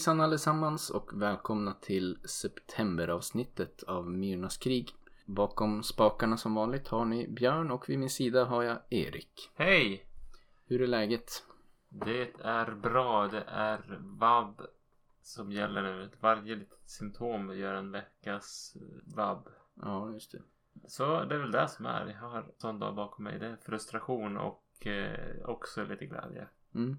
Hejsan allesammans och välkomna till septemberavsnittet av Myrornas krig. Bakom spakarna som vanligt har ni Björn och vid min sida har jag Erik. Hej! Hur är läget? Det är bra. Det är vab som gäller nu. Varje litet symptom gör en veckas eh, vab. Ja, just det. Så det är väl det som är. Jag har en sån dag bakom mig. Det är frustration och eh, också lite glädje. Mm.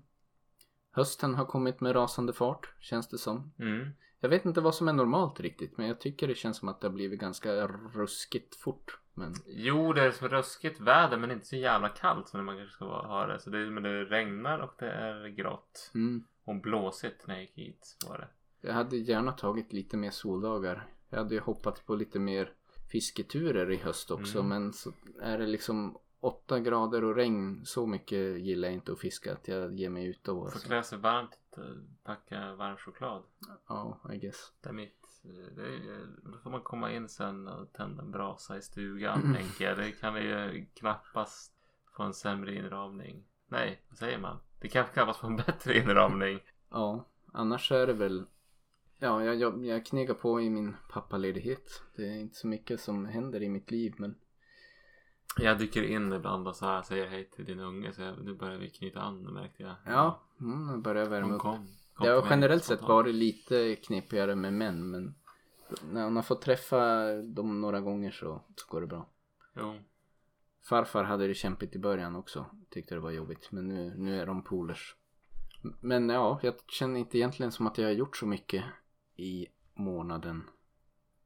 Hösten har kommit med rasande fart, känns det som. Mm. Jag vet inte vad som är normalt riktigt, men jag tycker det känns som att det har blivit ganska ruskigt fort. Men Jo, det är som ruskigt väder men inte så jävla kallt som man kanske ska ha det. Så det, men det regnar och det är grått. mm, Och blåsigt när jag gick hit var det. jag hade gärna tagit lite mer soldagar. Jag hade ju hoppats på lite mer fisketurer i höst också, Mm. men så är det liksom 8 grader och regn, så mycket gillar jag inte att fiska att jag ger mig ut då. Får Alltså. klä sig varmt, eh, packa varm choklad. Ja, I guess. Det är mitt. eh, Det är, då får man komma in sen och tända en brasa i stugan Mm. tänker jag. Det kan vi ju knappast få en sämre inramning. Nej, vad säger man? Det kan knappast få en bättre inramning. Ja, annars är det väl Ja, jag, jag, jag knegar på i min pappaledighet. Det är inte så mycket som händer i mitt liv men Jag dyker in ibland och så här säger hej till din unge. Så jag, nu börjar vi knyta an märkte jag. ja, mm, jag börjar värma Kom, upp. kom. kom Det har generellt sett varit lite knepigare med män men när man har fått träffa dem några gånger så, så går det bra. Jo. Farfar hade det kämpigt i början också. Tyckte det var jobbigt men nu, nu är de polers. Men ja, jag känner inte egentligen som att jag har gjort så mycket i månaden.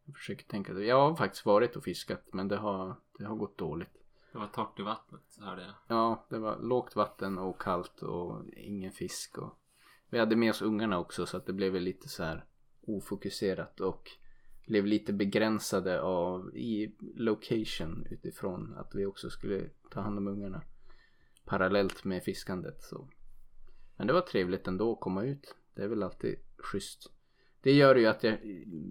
Jag försöker tänka. Jag har faktiskt varit och fiskat men det har, det har gått dåligt. Det var torrt i vattnet hörde jag. Ja, det var lågt vatten och kallt och ingen fisk. Och... Vi hade med oss ungarna också så att det blev väl lite så här ofokuserat och blev lite begränsade av i location utifrån att vi också skulle ta hand om ungarna parallellt med fiskandet. Så. Men det var trevligt ändå att komma ut. Det är väl alltid schysst. Det gör ju att jag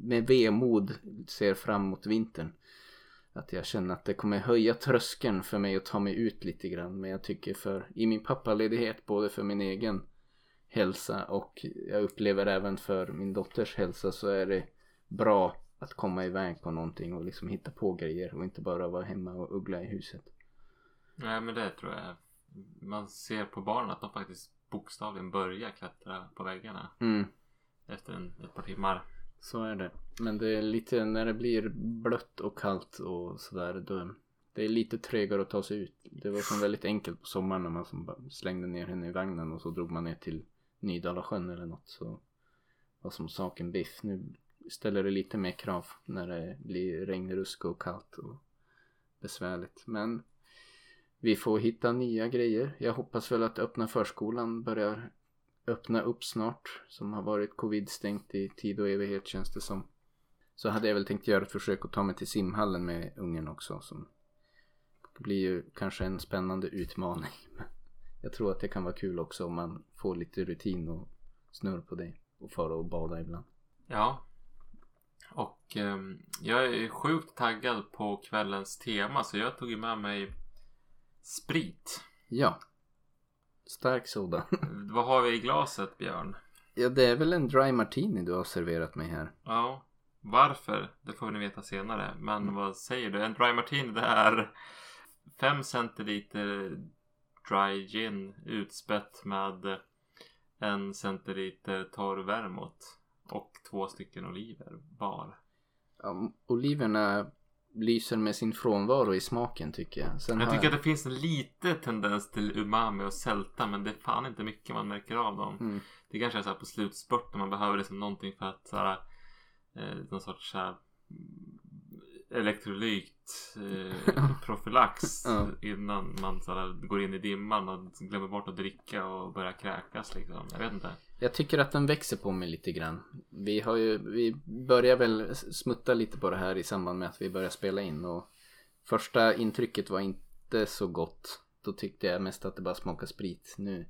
med vemod ser fram emot vintern. Att jag känner att det kommer höja tröskeln för mig att ta mig ut lite grann. Men jag tycker för i min pappaledighet både för min egen hälsa och jag upplever även för min dotters hälsa så är det bra att komma iväg på någonting och liksom hitta på grejer och inte bara vara hemma och uggla i huset. Nej men det tror jag. Man ser på barnen att de faktiskt bokstavligen börjar klättra på väggarna. Mm, Efter en, ett par timmar så är det. Men det är lite när det blir blött och kallt och sådär då det är lite trögare att ta sig ut. Det var som väldigt enkelt på sommaren när man som slängde ner henne i vagnen och så drog man ner till Nydalasjön eller något så var som saken biff. Nu ställer det lite mer krav när det blir regnrusk och kallt och besvärligt. Men vi får hitta nya grejer. Jag hoppas väl att öppna förskolan börjar öppna upp snart. Som har varit covid-stängt i tid och evighet känns det som. Så hade jag väl tänkt göra ett försök att ta mig till simhallen med ungen också. Som blir ju kanske en spännande utmaning. Men jag tror att det kan vara kul också om man får lite rutin och snurr på det. Och fara och bada ibland. Ja. Och ehm, jag är sjukt taggad på kvällens tema så jag tog med mig sprit. Ja. Stark soda. Vad har vi i glaset Björn? ja det är väl en dry martini du har serverat mig här. Ja. Varför? Det får ni veta senare. Men vad säger du? En dry martini det är 5 centiliter dry gin utspätt med en centiliter torr vermouth. Och två stycken oliver var. Ja, oliverna lyser med sin frånvaro i smaken tycker jag. Sen Jag tycker att det finns en lite tendens till umami och sälta men det är fan inte mycket man märker av dem. Mm. Det kanske är så här på slutspurten man behöver liksom någonting för att så här, eh, någon sorts så här, mm, elektrolyt eh, profylax Ja. innan man så här, går in i dimman och glömmer bort att dricka och börjar kräkas liksom. Jag vet inte. Jag tycker att den växer på mig lite grann. Vi har ju, vi börjar väl smutta lite på det här i samband med att vi börjar spela in och första intrycket var inte så gott. Då tyckte jag mest att det bara smakade sprit. Nu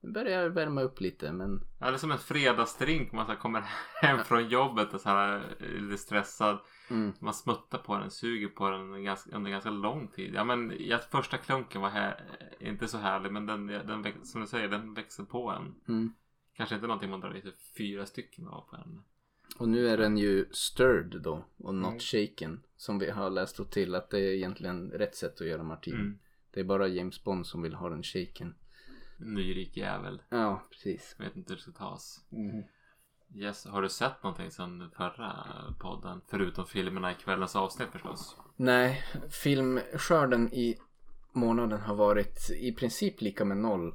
börjar jag värma upp lite men Ja, det är som en fredagsdrink. Man så kommer hem från jobbet och så här, är lite stressad. mm, Man smuttar på den, suger på den under ganska, under ganska lång tid. Ja men ja, första klunken var här, inte så härlig men den, den som du säger den växer på en. mm. Kanske inte någonting man drar i sig fyra stycken av på en. Och nu är den ju stirred då och not Mm. shaken. Som vi har läst oss till att det är egentligen rätt sätt att göra martini. Mm. Det är bara James Bond som vill ha den shaken. Nyrik jävel. Ja, precis. Vet inte hur det ska tas. Mm. Yes. Har du sett någonting sedan förra podden? Förutom filmerna i kvällens avsnitt förstås. Nej, filmskörden i månaden har varit i princip lika med noll.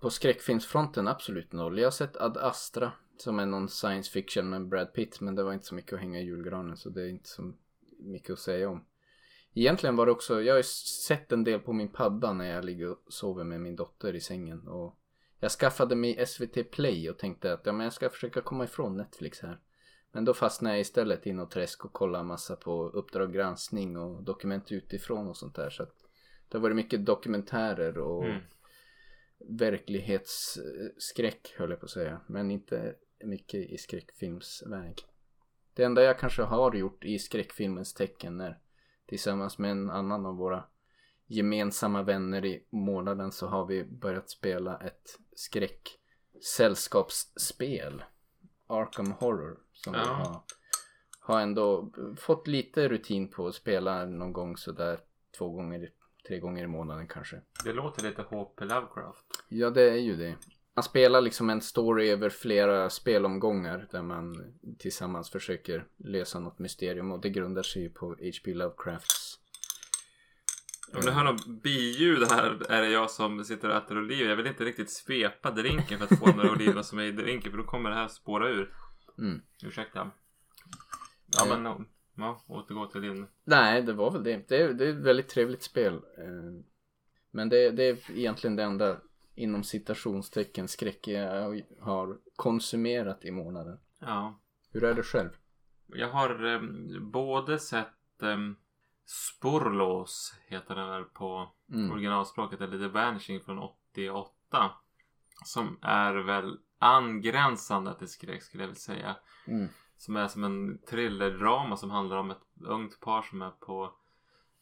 På skräckfilmsfronten absolut noll. Jag har sett Ad Astra som är någon science fiction med Brad Pitt men det var inte så mycket att hänga i julgranen så det är inte så mycket att säga om. Egentligen var det också, jag har ju sett en del på min padda när jag ligger och sover med min dotter i sängen och jag skaffade mig SVT Play och tänkte att ja, men jag ska försöka komma ifrån Netflix här. Men då fastnade jag istället i något träsk och kollade massa på Uppdrag granskning och dokument utifrån och sånt där. Så att det har varit mycket dokumentärer och Mm verklighetsskräck höll jag på att säga. Men inte mycket i skräckfilmsväg. Det enda jag kanske har gjort i skräckfilmens tecken är tillsammans med en annan av våra gemensamma vänner i månaden så har vi börjat spela ett skräcksällskapsspel. Arkham Horror. Som vi Ja. har, har ändå fått lite rutin på att spela någon gång sådär två gånger, tre gånger i månaden kanske. Det låter lite HP Lovecraft. Ja, det är ju det. Man spelar liksom en story över flera spelomgångar där man tillsammans försöker lösa något mysterium och det grundar sig ju på H.P. Lovecrafts. Om du hör något biljud här är det jag som sitter och äter oliver. Jag vill inte riktigt svepa drinken för att få där oliverna som är i drinken för då kommer det här spåra ur. Mm. Ursäkta. Ja Ja. men ja, återgå till din. Nej, det var väl det. Det är, det är ett väldigt trevligt spel. Eh, Men det, det är egentligen det enda inom citationstecken skräck jag har konsumerat i månaden. Ja. Hur är det själv? Jag har eh, både sett eh, Sporlos heter den väl på Mm. originalspråket eller The Vanishing från 88. Som är väl angränsande till skräck skulle jag vilja säga. Mm. Som är som en thrillerdrama som handlar om ett ungt par som är på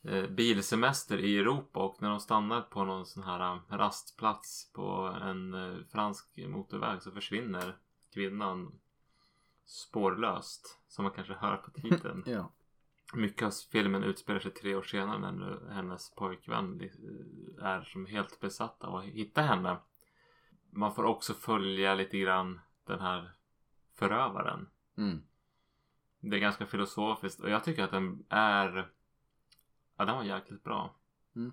eh, bilsemester i Europa och när de stannar på någon sån här eh, rastplats på en eh, fransk motorväg så försvinner kvinnan spårlöst. Som man kanske hör på titeln. Ja. Mycket av filmen utspelar sig tre år senare när nu hennes pojkvän eh, är som helt besatt av att hitta henne. Man får också följa lite grann den här förövaren. Mm. Det är ganska filosofiskt och jag tycker att den är Ja den var jäkligt bra. Mm.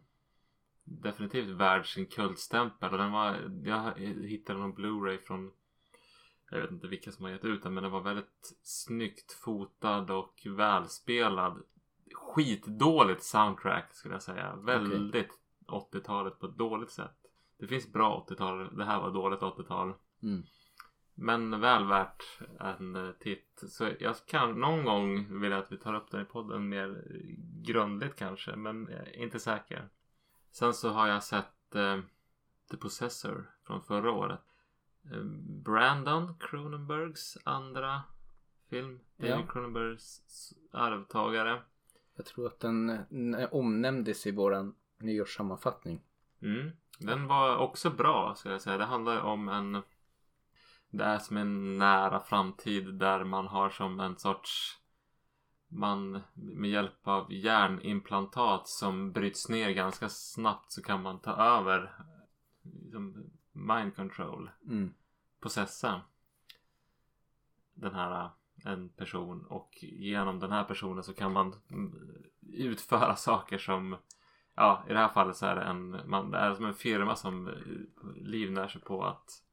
Definitivt värd sin kultstämpel och den var Jag hittade någon Blu-ray från Jag vet inte vilka som har gett ut den men den var väldigt snyggt fotad och välspelad Skitdåligt soundtrack skulle jag säga. Väldigt 80-talet på ett dåligt sätt. Det finns bra 80-tal. Det här var dåligt 80-tal. Mm. Men väl värt en eh, titt. Så jag kan någon gång vilja att vi tar upp den i podden mer grundligt kanske. Men inte säker. Sen så har jag sett eh, The Possessor från förra året. Eh, Brandon Cronenbergs andra film. David Ja. Cronenbergs arvtagare. Jag tror att den eh, omnämndes i våran nyårssammanfattning. Mm. Den var också bra ska jag säga. Det handlar om en Det är som en nära framtid där man har som en sorts Man med hjälp av hjärnimplantat som bryts ner ganska snabbt så kan man ta över liksom, mind control. Mm. Possessa den här en person och genom den här personen så kan man utföra saker som Ja, i det här fallet så är det en, man, det är som en firma som livnär sig på att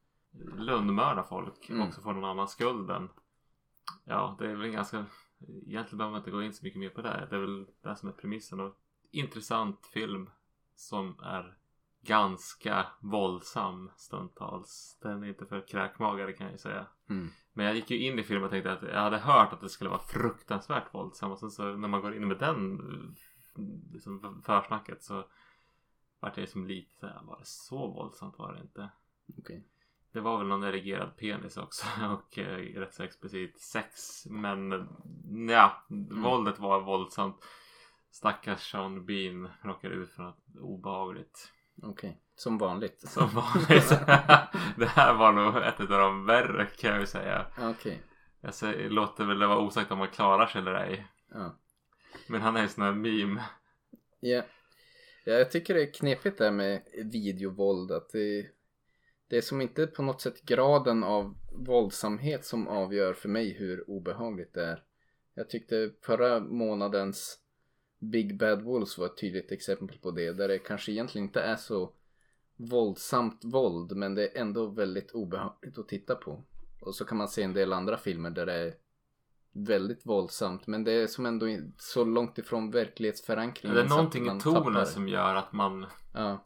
lönnmörda folk Mm. och så får någon annan skulden. Ja, det är väl en ganska, egentligen behöver man inte gå in så mycket mer på det. Det är väl det som är premissen och intressant film som är ganska våldsam stundtals. Den är inte för kräkmagare kan jag ju säga. Mm. Men jag gick ju in i filmen och tänkte att jag hade hört att det skulle vara fruktansvärt våldsam och sen så när man går in med den liksom försnacket så vart jag som lite såhär, var det så våldsamt var det inte? Okej. Det var väl någon erigerad penis också och eh, rätt så explicit sex men ja, våldet var våldsamt. Stackars Sean Bean råkade ut för något obehagligt. Okej. Som vanligt. Som vanligt. det här var nog ett av de värre kan jag ju säga. Okej. Jag säger, låter väl det vara osagt om han klarar sig eller ej. Ja. Men han är en sån här meme. Ja. ja. Jag tycker det är knepigt där med videovåld. Att det, det är som inte på något sätt graden av våldsamhet som avgör för mig hur obehagligt det är. Jag tyckte förra månadens Big Bad Wolves var ett tydligt exempel på det. Där det kanske egentligen inte är så våldsamt våld men det är ändå väldigt obehagligt att titta på. Och så kan man se en del andra filmer där det är väldigt våldsamt men det är som ändå så långt ifrån verklighetsförankringen. Det är någonting i tonen som gör att man... Ja.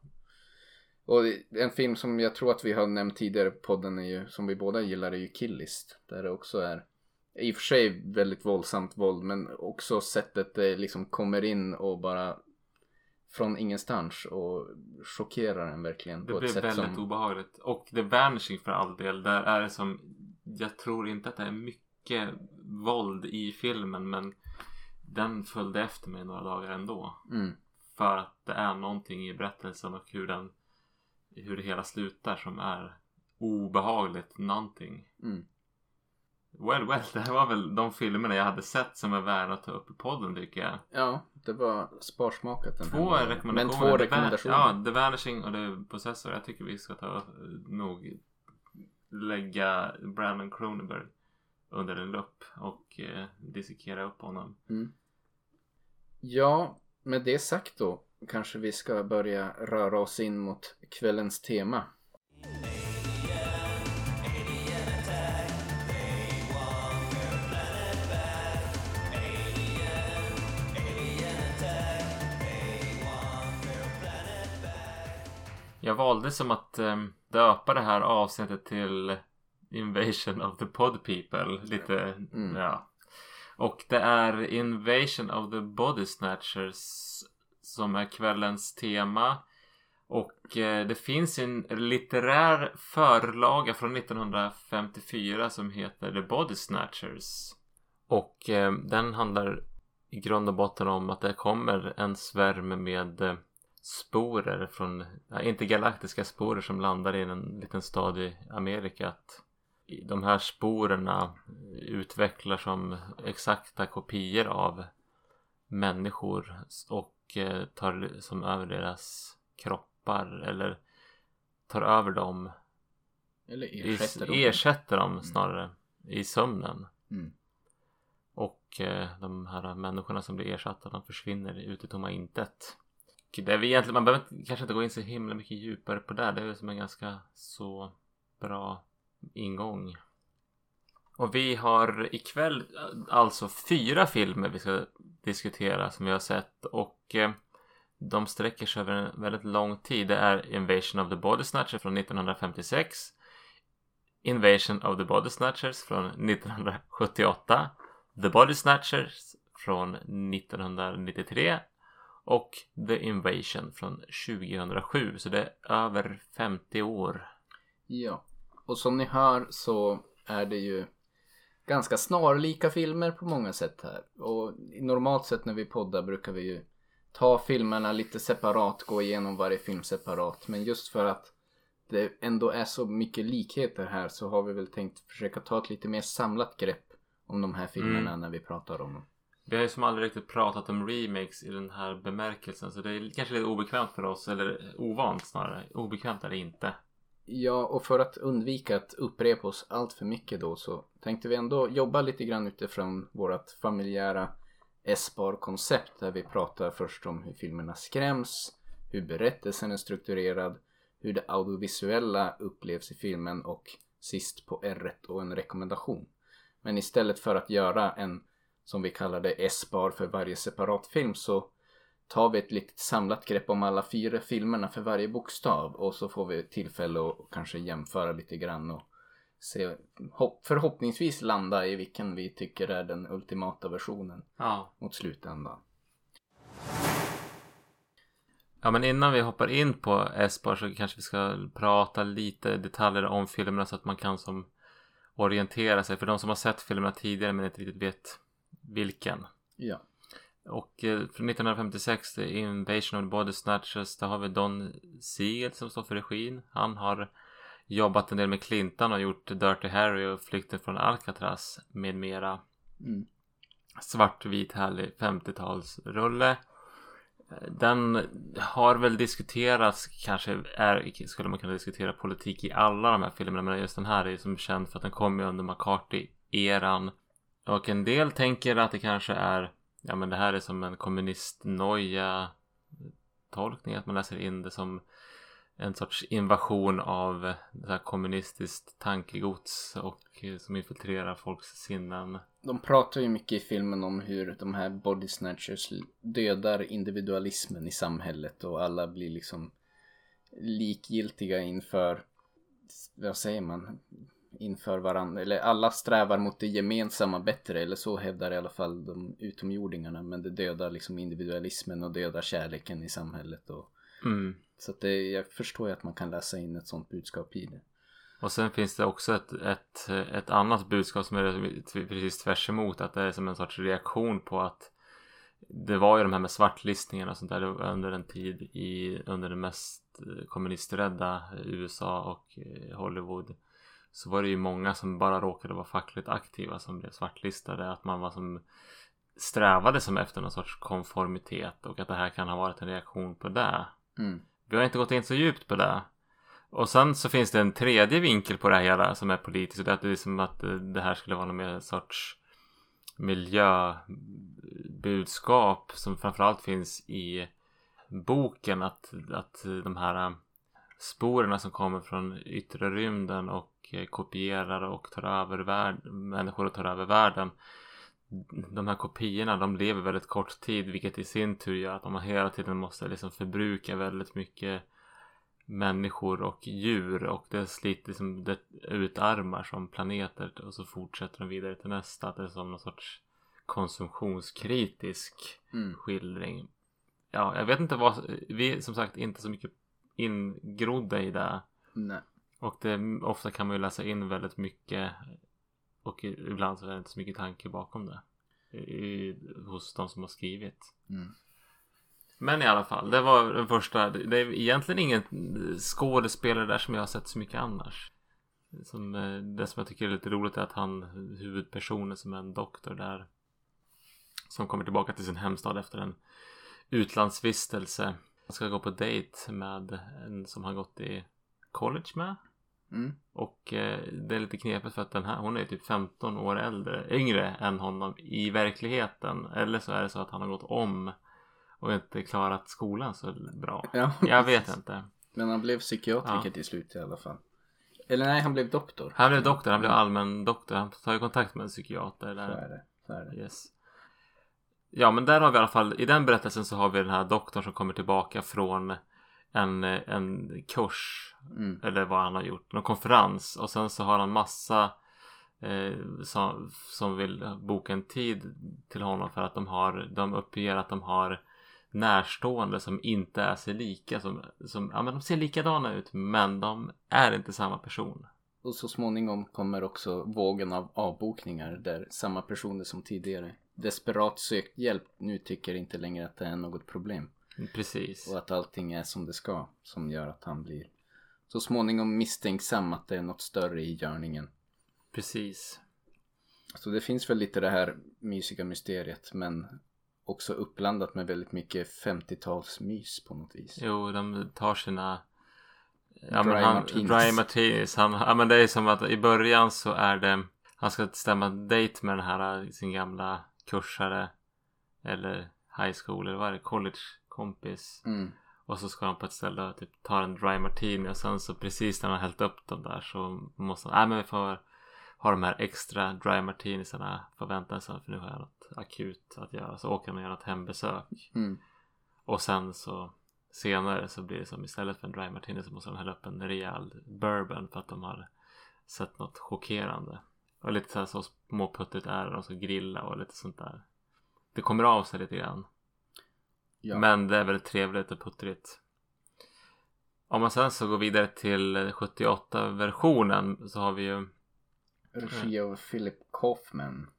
Och en film som jag tror att vi har nämnt tidigare på podden är ju, som vi båda gillar är ju Killist. Där det också är i och för sig väldigt våldsamt våld men också sättet det liksom kommer in och bara från ingenstans och chockerar en verkligen Det på blir ett sätt väldigt som... obehagligt. Och The Vanishing för all del. Där är det som... Jag tror inte att det är mycket våld i filmen men den följde efter mig några dagar ändå. Mm. För att det är någonting i berättelsen och hur den... Hur det hela slutar som är obehagligt någonting. Mm. Well, well, det här var väl de filmerna jag hade sett som är värda att ta upp i podden tycker jag. Ja, det var sparsmakat den Två här. rekommendationer. Men två rekommendationer. Ja, The Vanishing och The Possessor. Jag tycker vi ska ta eh, nog lägga Brandon Cronenberg under en lupp och eh, dissekera upp honom. Mm. Ja, med det sagt då kanske vi ska börja röra oss in mot kvällens tema. Jag valde som att eh, döpa det här avsnittet till Invasion of the Pod People. Lite, Mm. ja. Och det är Invasion of the Body Snatchers som är kvällens tema. Och eh, det finns en litterär förlaga från 1954 som heter The Body Snatchers. Och eh, den handlar i grund och botten om att det kommer en svärm med eh, sporer från, ja, intergalaktiska sporer som landar i en liten stad i Amerika. Att de här sporerna utvecklar som exakta kopior av människor och eh, tar som över deras kroppar eller tar över dem, Eller i- ersätter dem. ersätter dem snarare i sömnen. Mm. Och eh, de här människorna som blir ersatta de försvinner ut i tomma intet. Och Det är vi egentligen, man behöver kanske inte gå in så himla mycket djupare på det. Det är väl som en ganska så bra ingång. Och vi har ikväll alltså fyra filmer vi ska diskutera som vi har sett. Och eh, de sträcker sig över en väldigt lång tid. Det är Invasion of the Body Snatcher från 1956. Invasion of the Body Snatchers från 1978. The Body Snatchers från 1993 och The Invasion från 2007 så det är över 50 år. Ja. Och som ni hör så är det ju ganska snarlika filmer på många sätt här. Och normalt sett när vi poddar brukar vi ju ta filmerna lite separat, gå igenom varje film separat. Men just för att det ändå är så mycket likheter här så har vi väl tänkt försöka ta ett lite mer samlat grepp om de här filmerna Mm. när vi pratar om dem. Vi har ju som aldrig riktigt pratat om remakes i den här bemärkelsen så det är kanske lite obekvämt för oss eller ovant snarare. Obekvämt är det inte. Ja, och för att undvika att upprepa oss allt för mycket då så tänkte vi ändå jobba lite grann utifrån vårt familjära S-bar-koncept där vi pratar först om hur filmerna skräms, hur berättelsen är strukturerad, hur det audiovisuella upplevs i filmen och sist på r och en rekommendation. Men istället för att göra en, som vi kallar det, S-bar för varje separat film så tar vi ett litet samlat grepp om alla fyra filmerna för varje bokstav och så får vi tillfälle att kanske jämföra lite grann och se, hopp, förhoppningsvis landa i vilken vi tycker är den ultimata versionen Ja. mot slutändan. Ja men innan vi hoppar in på Espar så kanske vi ska prata lite detaljer om filmerna så att man kan som orientera sig. För de som har sett filmerna tidigare men inte riktigt vet vilken. Ja. Och eh, från 1956, The Invasion of the Body Snatchers, där har vi Don Siegel som står för regin. Han har jobbat en del med Clinton och gjort Dirty Harry och Flykten från Alcatraz med mera. Mm. Svartvit härlig 50-talsrulle. Den har väl diskuterats, kanske är, skulle man kunna diskutera politik i alla de här filmerna. Men just den här är ju som känd för att den kommer under McCarthy-eran. Och en del tänker att det kanske är, ja men det här är som en kommunistnoja tolkning. Att man läser in det som en sorts invasion av det här kommunistiskt tankegods och eh, som infiltrerar folks sinnen. De pratar ju mycket i filmen om hur de här body snatchers dödar individualismen i samhället och alla blir liksom likgiltiga inför, vad säger man, inför varandra. Eller alla strävar mot det gemensamma bättre, eller så hävdar i alla fall de utomjordingarna. Men det dödar liksom individualismen och dödar kärleken i samhället. Och... Mm. Så det, jag förstår ju att man kan läsa in ett sånt budskap i det. Och sen finns det också ett, ett, ett annat budskap som är precis tvärs emot. Att det är som en sorts reaktion på att det var ju de här med svartlistningarna och sånt där under en tid i, under det mest kommunisträdda USA och eh, Hollywood. Så var det ju många som bara råkade vara fackligt aktiva som blev svartlistade. Att man var som strävade som efter någon sorts konformitet och att det här kan ha varit en reaktion på det. Mm. Vi har inte gått in så djupt på det. Och sen så finns det en tredje vinkel på det här hela som är politisk. Och det är att det är som att det här skulle vara någon mer sorts miljöbudskap som framförallt finns i boken. Att, att de här sporerna som kommer från yttre rymden och kopierar och tar över världen, människor och tar över världen. De här kopiorna de lever väldigt kort tid vilket i sin tur gör att man hela tiden måste liksom förbruka väldigt mycket människor och djur och det sliter liksom det utarmar som planeter och så fortsätter de vidare till nästa. Det är som någon sorts konsumtionskritisk Mm. skildring. Ja, jag vet inte vad, vi är som sagt inte så mycket ingrodda i det. Nej. Och det, ofta kan man ju läsa in väldigt mycket och ibland så är det inte så mycket tanke bakom det. I, hos de som har skrivit. Mm. Men i alla fall, det var den första. Det är egentligen ingen skådespelare där som jag har sett så mycket annars. Som, eh, det som jag tycker är lite roligt är att han, huvudpersonen som är en doktor där. Som kommer tillbaka till sin hemstad efter en utlandsvistelse. Han ska gå på dejt med en som han gått i college med. Mm. Och eh, det är lite knepigt för att den här, hon är typ 15 år äldre, yngre än honom i verkligheten. Eller så är det så att han har gått om och inte klarat skolan så bra. Ja. Jag vet inte. Men han blev psykiatriker Ja. till slut i alla fall. Eller nej, han blev doktor. Han blev doktor, han blev allmän doktor. Han tar ju kontakt med en psykiater Så där. är det. Så är det. Yes. Ja men där har vi i alla fall, i den berättelsen så har vi den här doktorn som kommer tillbaka från en, en kurs. Mm. Eller vad han har gjort, någon konferens. Och sen så har han massa eh, som, som vill boka en tid till honom för att de har, de uppger att de har närstående som inte är sig lika. Som, som, ja men de ser likadana ut men de är inte samma person. Och så småningom kommer också vågen av avbokningar där samma personer som tidigare desperat sökt hjälp nu tycker inte längre att det är något problem. Precis. Och att allting är som det ska. Som gör att han blir så småningom misstänksam att det är något större i görningen. Precis. Så det finns väl lite det här mysiga mysteriet men också uppblandat med väldigt mycket 50-talsmys på något vis. Jo, de tar sina Ja Dry men han, martinis. dry martinis. Han, ja men det är som att i början så är det Han ska stämma date med den här sin gamla kursare Eller high school eller vad är det? College kompis Mm. Och så ska han på ett ställe och typ ta en dry martini och sen så precis när han har hällt upp dem där så måste han, nej men vi får ha de här extra dry martinisarna får vänta en stund för nu har jag något akut att göra. Så åker han och gör ett hembesök. Mm. Och sen så senare så blir det som istället för en dry martini så måste de hälla upp en rejäl bourbon för att de har sett något chockerande. Och lite så här så småputtigt är det. De ska grilla och lite sånt där. Det kommer av sig lite grann. Ja. Men det är väldigt trevligt och puttrigt. Om man sen så går vidare till 78-versionen så har vi ju Regi av Philip Kaufman.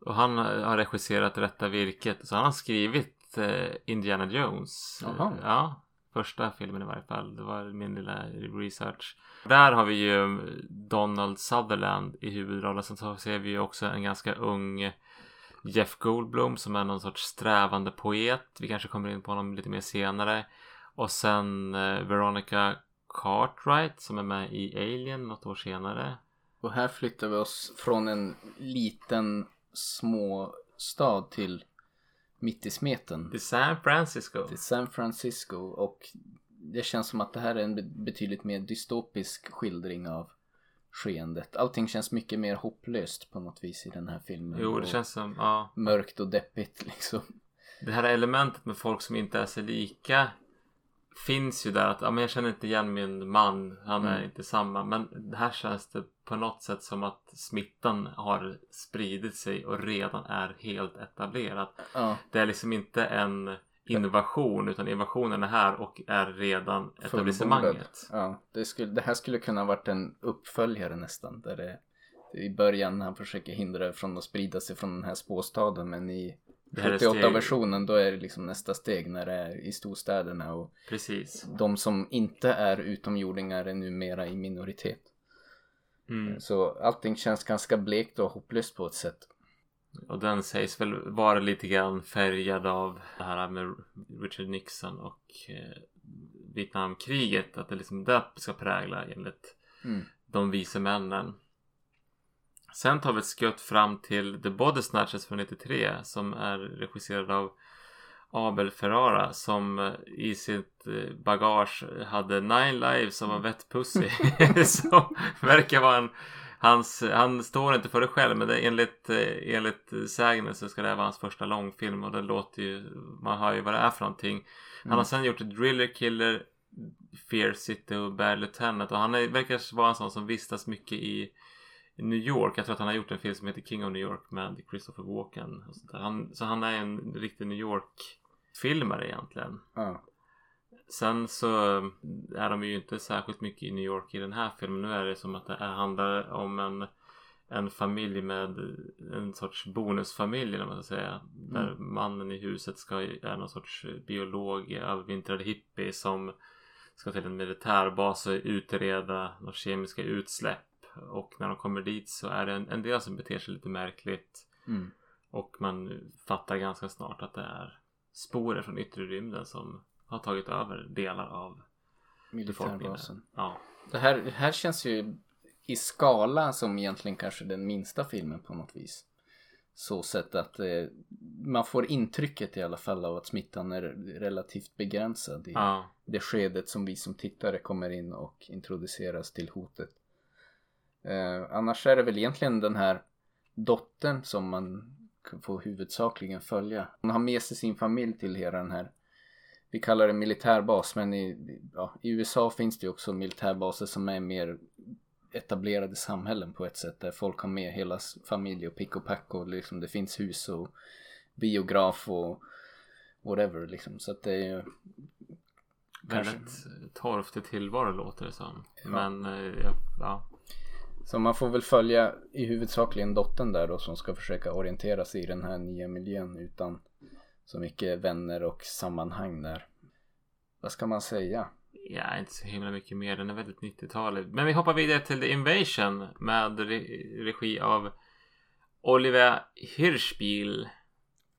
Och han har regisserat Rätta Virket. Så han har skrivit eh, Indiana Jones. Jaha. Ja, första filmen i varje fall. Det var min lilla research. Där har vi ju Donald Sutherland i huvudrollen. Sen så ser vi ju också en ganska ung Jeff Goldblum som är någon sorts strävande poet. Vi kanske kommer in på honom lite mer senare. Och sen eh, Veronica Cartwright som är med i Alien något år senare. Och här flyttar vi oss från en liten småstad till mitt i smeten. Till San Francisco. Till San Francisco och det känns som att det här är en be- betydligt mer dystopisk skildring av skeendet. Allting känns mycket mer hopplöst på något vis i den här filmen. Jo, det känns som, ja. Mörkt och deppigt liksom. Det här elementet med folk som inte är sig lika finns ju där att ja, men jag känner inte igen min man, han är Mm. inte samma. Men här känns det på något sätt som att smittan har spridit sig och redan är helt etablerad. Ja, Det är liksom inte en invasion utan invasionen är här och är redan etablissemanget. Ja, det, skulle, det här skulle kunna varit en uppföljare nästan. Där det, i början när han försöker hindra det från att sprida sig från den här spåstaden. Men i Det här är steg- 78-versionen då är det liksom nästa steg när det är i storstäderna. Och Precis. de som inte är utomjordingar är numera i minoritet. Mm. Så allting känns ganska blekt och hopplöst på ett sätt. Och den sägs väl vara lite grann färgad av det här med Richard Nixon och eh, Vietnamkriget. Att det liksom det ska prägla enligt Mm. de vise männen. Sen tar vi ett skutt fram till The Body Snatchers från 93 som är regisserad av Abel Ferrara som eh, i sitt eh, bagage hade Nine Lives of a Wet Pussy. som verkar vara en Hans, han står inte för det själv men det, enligt, eh, enligt sägnen så ska det vara hans första långfilm och det låter ju, man hör ju vad det är för någonting. Han har Mm. sen gjort Driller Killer, Fear City och Bad Lieutenant och han är, verkar vara en sån som vistas mycket i New York. Jag tror att han har gjort en film som heter King of New York med Christopher Walken. Och sånt där. Han, så han är en riktig New York-filmare egentligen. Ja. Sen så är de ju inte särskilt mycket i New York i den här filmen. Nu är det som att det är, handlar om en, en familj med en sorts bonusfamilj vad man ska säga. Där mannen i huset ska, är någon sorts biolog, övervintrad hippie som ska till en militärbas och utreda några kemiska utsläpp. Och när de kommer dit så är det en, en del som beter sig lite märkligt. Mm. Och man fattar ganska snart att det är sporer från yttre rymden som har tagit över delar av. Militärbasen. Ja, Det här, det här känns ju i skala som egentligen kanske den minsta filmen på något vis. Så sett att eh, man får intrycket i alla fall av att smittan är relativt begränsad i ja, det skedet som vi som tittare kommer in och introduceras till hotet. Eh, annars är det väl egentligen den här dottern som man får huvudsakligen följa. Hon har med sig sin familj till hela den här vi kallar det militärbas men i, ja, i USA finns det ju också militärbaser som är mer etablerade samhällen på ett sätt där folk har med hela familj och pick och pack och liksom det finns hus och biograf och whatever liksom så att det är ju Kanske. väldigt torftig tillvaro låter det som. Ja. Men eh, ja, Så man får väl följa i huvudsakligen dottern där då som ska försöka orientera sig i den här nya miljön utan så mycket vänner och sammanhang där. Vad ska man säga? ja, inte så himla mycket mer. Den är väldigt 90-talig. Men vi hoppar vidare till The Invasion med re- regi av Oliver Hirschbiel.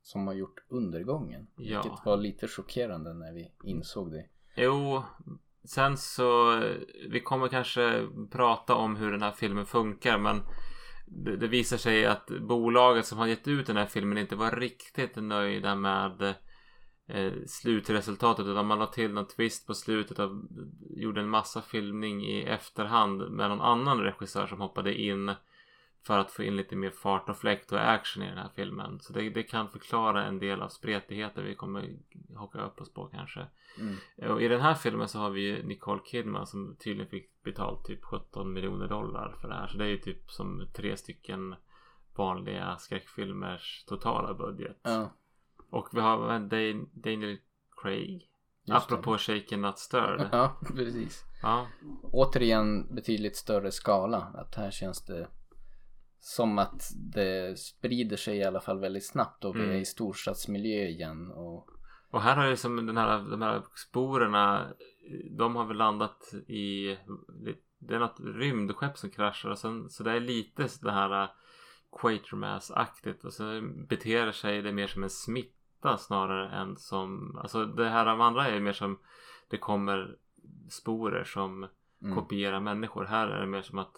Som har gjort undergången. Ja. Vilket var lite chockerande när vi insåg det. Jo, sen så vi kommer kanske prata om hur den här filmen funkar men det, det visar sig att bolaget som har gett ut den här filmen inte var riktigt nöjda med eh, slutresultatet utan man la till någon twist på slutet och gjorde en massa filmning i efterhand med någon annan regissör som hoppade in för att få in lite mer fart och fläkt och action i den här filmen. Så det, det kan förklara en del av spretigheten vi kommer haka upp oss på kanske. Mm. Och i den här filmen så har vi Nicole Kidman som tydligen fick betalt typ 17 miljoner dollar för det här. Så det är ju typ som tre stycken vanliga skräckfilmers totala budget. Ja, Och vi har Dan- Daniel Craig. Just apropå Shaken Not Stirred. ja precis. Ja, Återigen betydligt större skala. Att här känns det som att det sprider sig i alla fall väldigt snabbt och vi Mm. är i storstadsmiljö igen. Och, Och här har ju som den här, de här sporerna De har väl landat i Det är något rymdskepp som kraschar och sen så det är lite det här Quatermass-aktigt och så beter sig det mer som en smitta snarare än som Alltså det här av andra är mer som Det kommer sporer som mm, kopierar människor. Här är det mer som att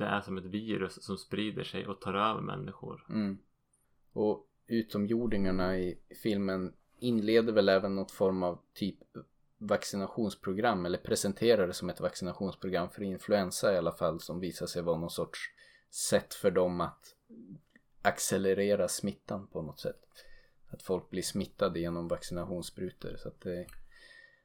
det är som ett virus som sprider sig och tar över människor. mm. och utomjordingarna i filmen inleder väl även något form av typ vaccinationsprogram eller presenterar det som ett vaccinationsprogram för influensa i alla fall som visar sig vara någon sorts sätt för dem att accelerera smittan på något sätt. Att folk blir smittade genom vaccinationssprutor så att det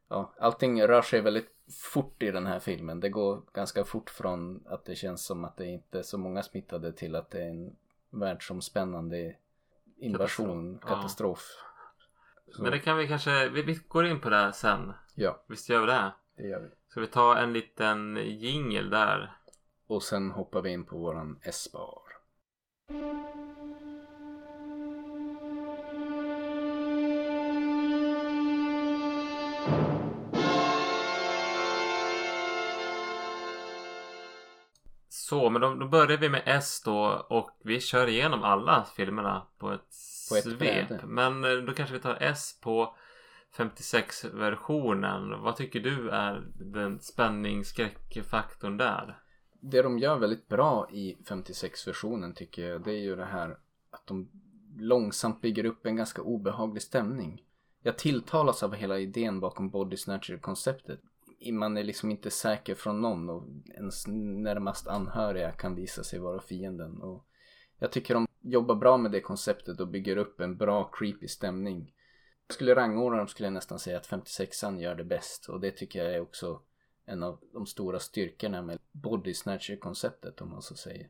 Ja, allting rör sig väldigt fort i den här filmen. Det går ganska fort från att det känns som att det inte är så många smittade till att det är en världsomspännande invasion, Katastrof. Ja. katastrof. Så, Men det kan vi kanske, vi, vi går in på det sen. Ja, Visst gör vi det? det gör vi. Ska vi ta en liten jingel där? Och sen hoppar vi in på våran S-bar. Så, men då, då börjar vi med S då och vi kör igenom alla filmerna på ett, På ett svep. bräde. Men eh, då kanske vi tar S på 56-versionen. Vad tycker du är den spänningsskräckfaktorn där? Det de gör väldigt bra i 56-versionen tycker jag det är ju det här att de långsamt bygger upp en ganska obehaglig stämning. Jag tilltalas av hela idén bakom Body Snatcher-konceptet. Man är liksom inte säker från någon och ens närmast anhöriga kan visa sig vara fienden. Och jag tycker de jobbar bra med det konceptet och bygger upp en bra creepy stämning. Jag skulle rangordna dem skulle jag nästan säga att 56an gör det bäst och det tycker jag är också en av de stora styrkorna med body snatcher konceptet om man så säger.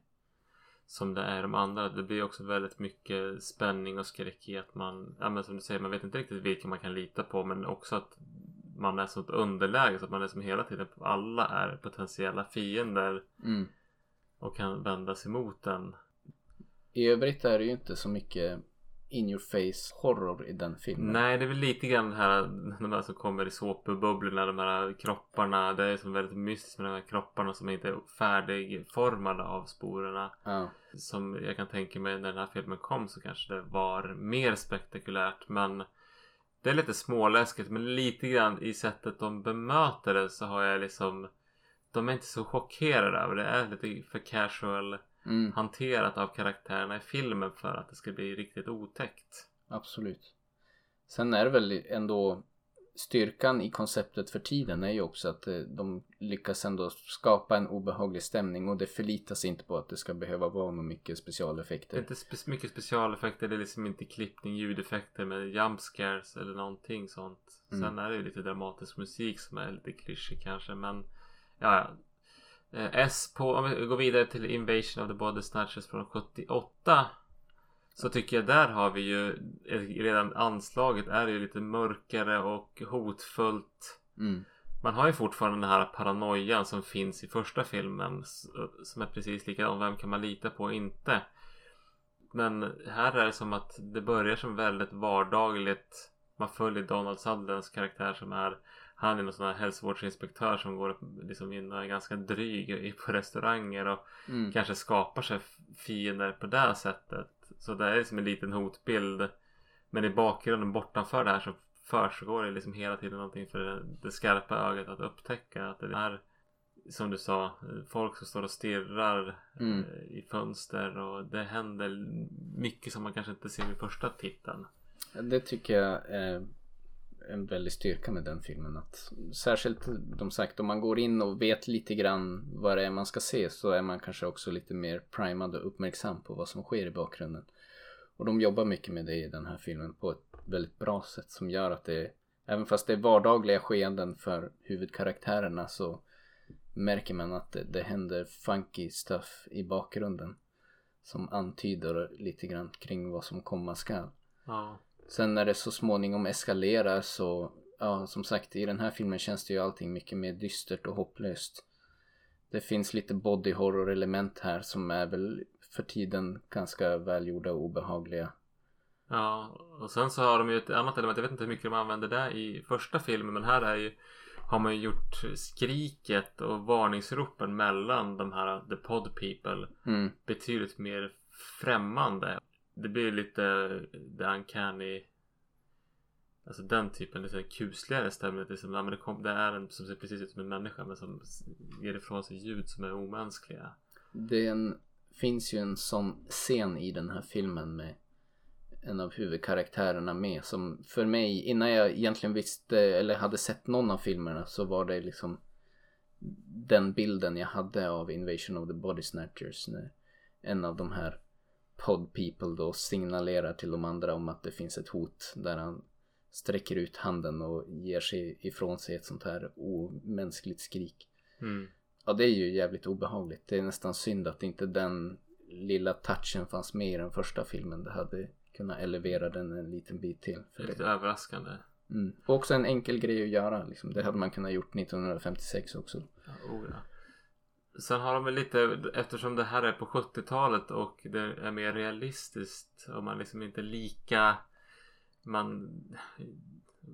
Som det är de andra. Det blir också väldigt mycket spänning och skräck i att man, ja men som du säger, man vet inte riktigt vilka man kan lita på men också att man är så ett underläge så att man är som hela tiden, alla är potentiella fiender Mm. och kan vända sig mot den. I övrigt är det ju inte så mycket in your face horror i den filmen. Nej, det är väl lite grann det här, de här som kommer i såpbubblorna, de här kropparna. Det är som väldigt mystiskt med de här kropparna som inte är färdigformade av sporerna. Ja. Som jag kan tänka mig när den här filmen kom så kanske det var mer spektakulärt. Men det är lite småläskigt. Men lite grann i sättet de bemöter det så har jag liksom de är inte så chockerade över det. Är lite för casual Mm, hanterat av karaktärerna i filmen för att det ska bli riktigt otäckt. absolut. Sen är det väl ändå styrkan i konceptet för tiden är ju också att eh, de lyckas ändå skapa en obehaglig stämning och det förlitar sig inte på att det ska behöva vara något mycket specialeffekter. inte spe- mycket specialeffekter, det är liksom inte klippning, ljudeffekter med jump scares eller någonting sånt. Mm. Sen är det ju lite dramatisk musik som är lite klyschig kanske men ja, ja. Eh, S på, om vi går vidare till Invasion of the Body Snatchers från 78 så tycker jag där har vi ju eh, redan anslaget är ju lite mörkare och hotfullt. Mm, Man har ju fortfarande den här paranoian som finns i första filmen som är precis likadan. Vem kan man lita på och inte? Men här är det som att det börjar som väldigt vardagligt. Man följer Donald Sutherlands karaktär som är han är någon sån här hälsovårdsinspektör som går liksom in och är ganska dryg på restauranger och mm, kanske skapar sig fiender på det sättet. Så det är som en liten hotbild. Men i bakgrunden bortanför det här så försiggår det liksom hela tiden någonting för det, det skarpa ögat att upptäcka att det är som du sa, folk som står och stirrar Mm. eh, i fönster och det händer mycket som man kanske inte ser vid första titeln. Det tycker jag är en väldig styrka med den filmen. Att särskilt de sagt om man går in och vet lite grann vad det är man ska se så är man kanske också lite mer primad och uppmärksam på vad som sker i bakgrunden. Och de jobbar mycket med det i den här filmen på ett väldigt bra sätt som gör att det även fast det är vardagliga skeenden för huvudkaraktärerna så märker man att det, det händer funky stuff i bakgrunden som antyder lite grann kring vad som komma skall. Ja. Sen när det så småningom eskalerar så, ja som sagt i den här filmen känns det ju allting mycket mer dystert och hopplöst. Det finns lite body horror element här som är väl för tiden ganska välgjorda och obehagliga. Ja, och sen så har de ju ett annat element. Jag vet inte hur mycket de använder det i första filmen. Men här är ju, har man ju gjort skriket och varningsropen mellan de här The Pod People Mm. betydligt mer främmande. Det blir lite the uncanny Alltså den typen lite kusligare stämning. Det är, som, ja, men det, kom, det är en som ser precis ut som en människa men som ger ifrån sig ljud som är omänskliga. Det är en, finns ju en sån scen i den här filmen med en av huvudkaraktärerna med som för mig innan jag egentligen visste eller hade sett någon av filmerna så var det liksom den bilden jag hade av Invasion of the Body Snatchers när en av de här pod people då signalerar till de andra om att det finns ett hot där han sträcker ut handen och ger sig ifrån sig ett sånt här omänskligt skrik. Mm. Ja, det är ju jävligt obehagligt. Det är nästan synd att inte den lilla touchen fanns med i den första filmen. Det hade kunnat elevera den en liten bit till. Det För är lite det. överraskande. Mm. Och också en enkel grej att göra. Liksom. Det hade man kunnat gjort 1956 också. Ja, oh ja. Sen har de väl lite, eftersom det här är på 70-talet och det är mer realistiskt och man liksom inte lika man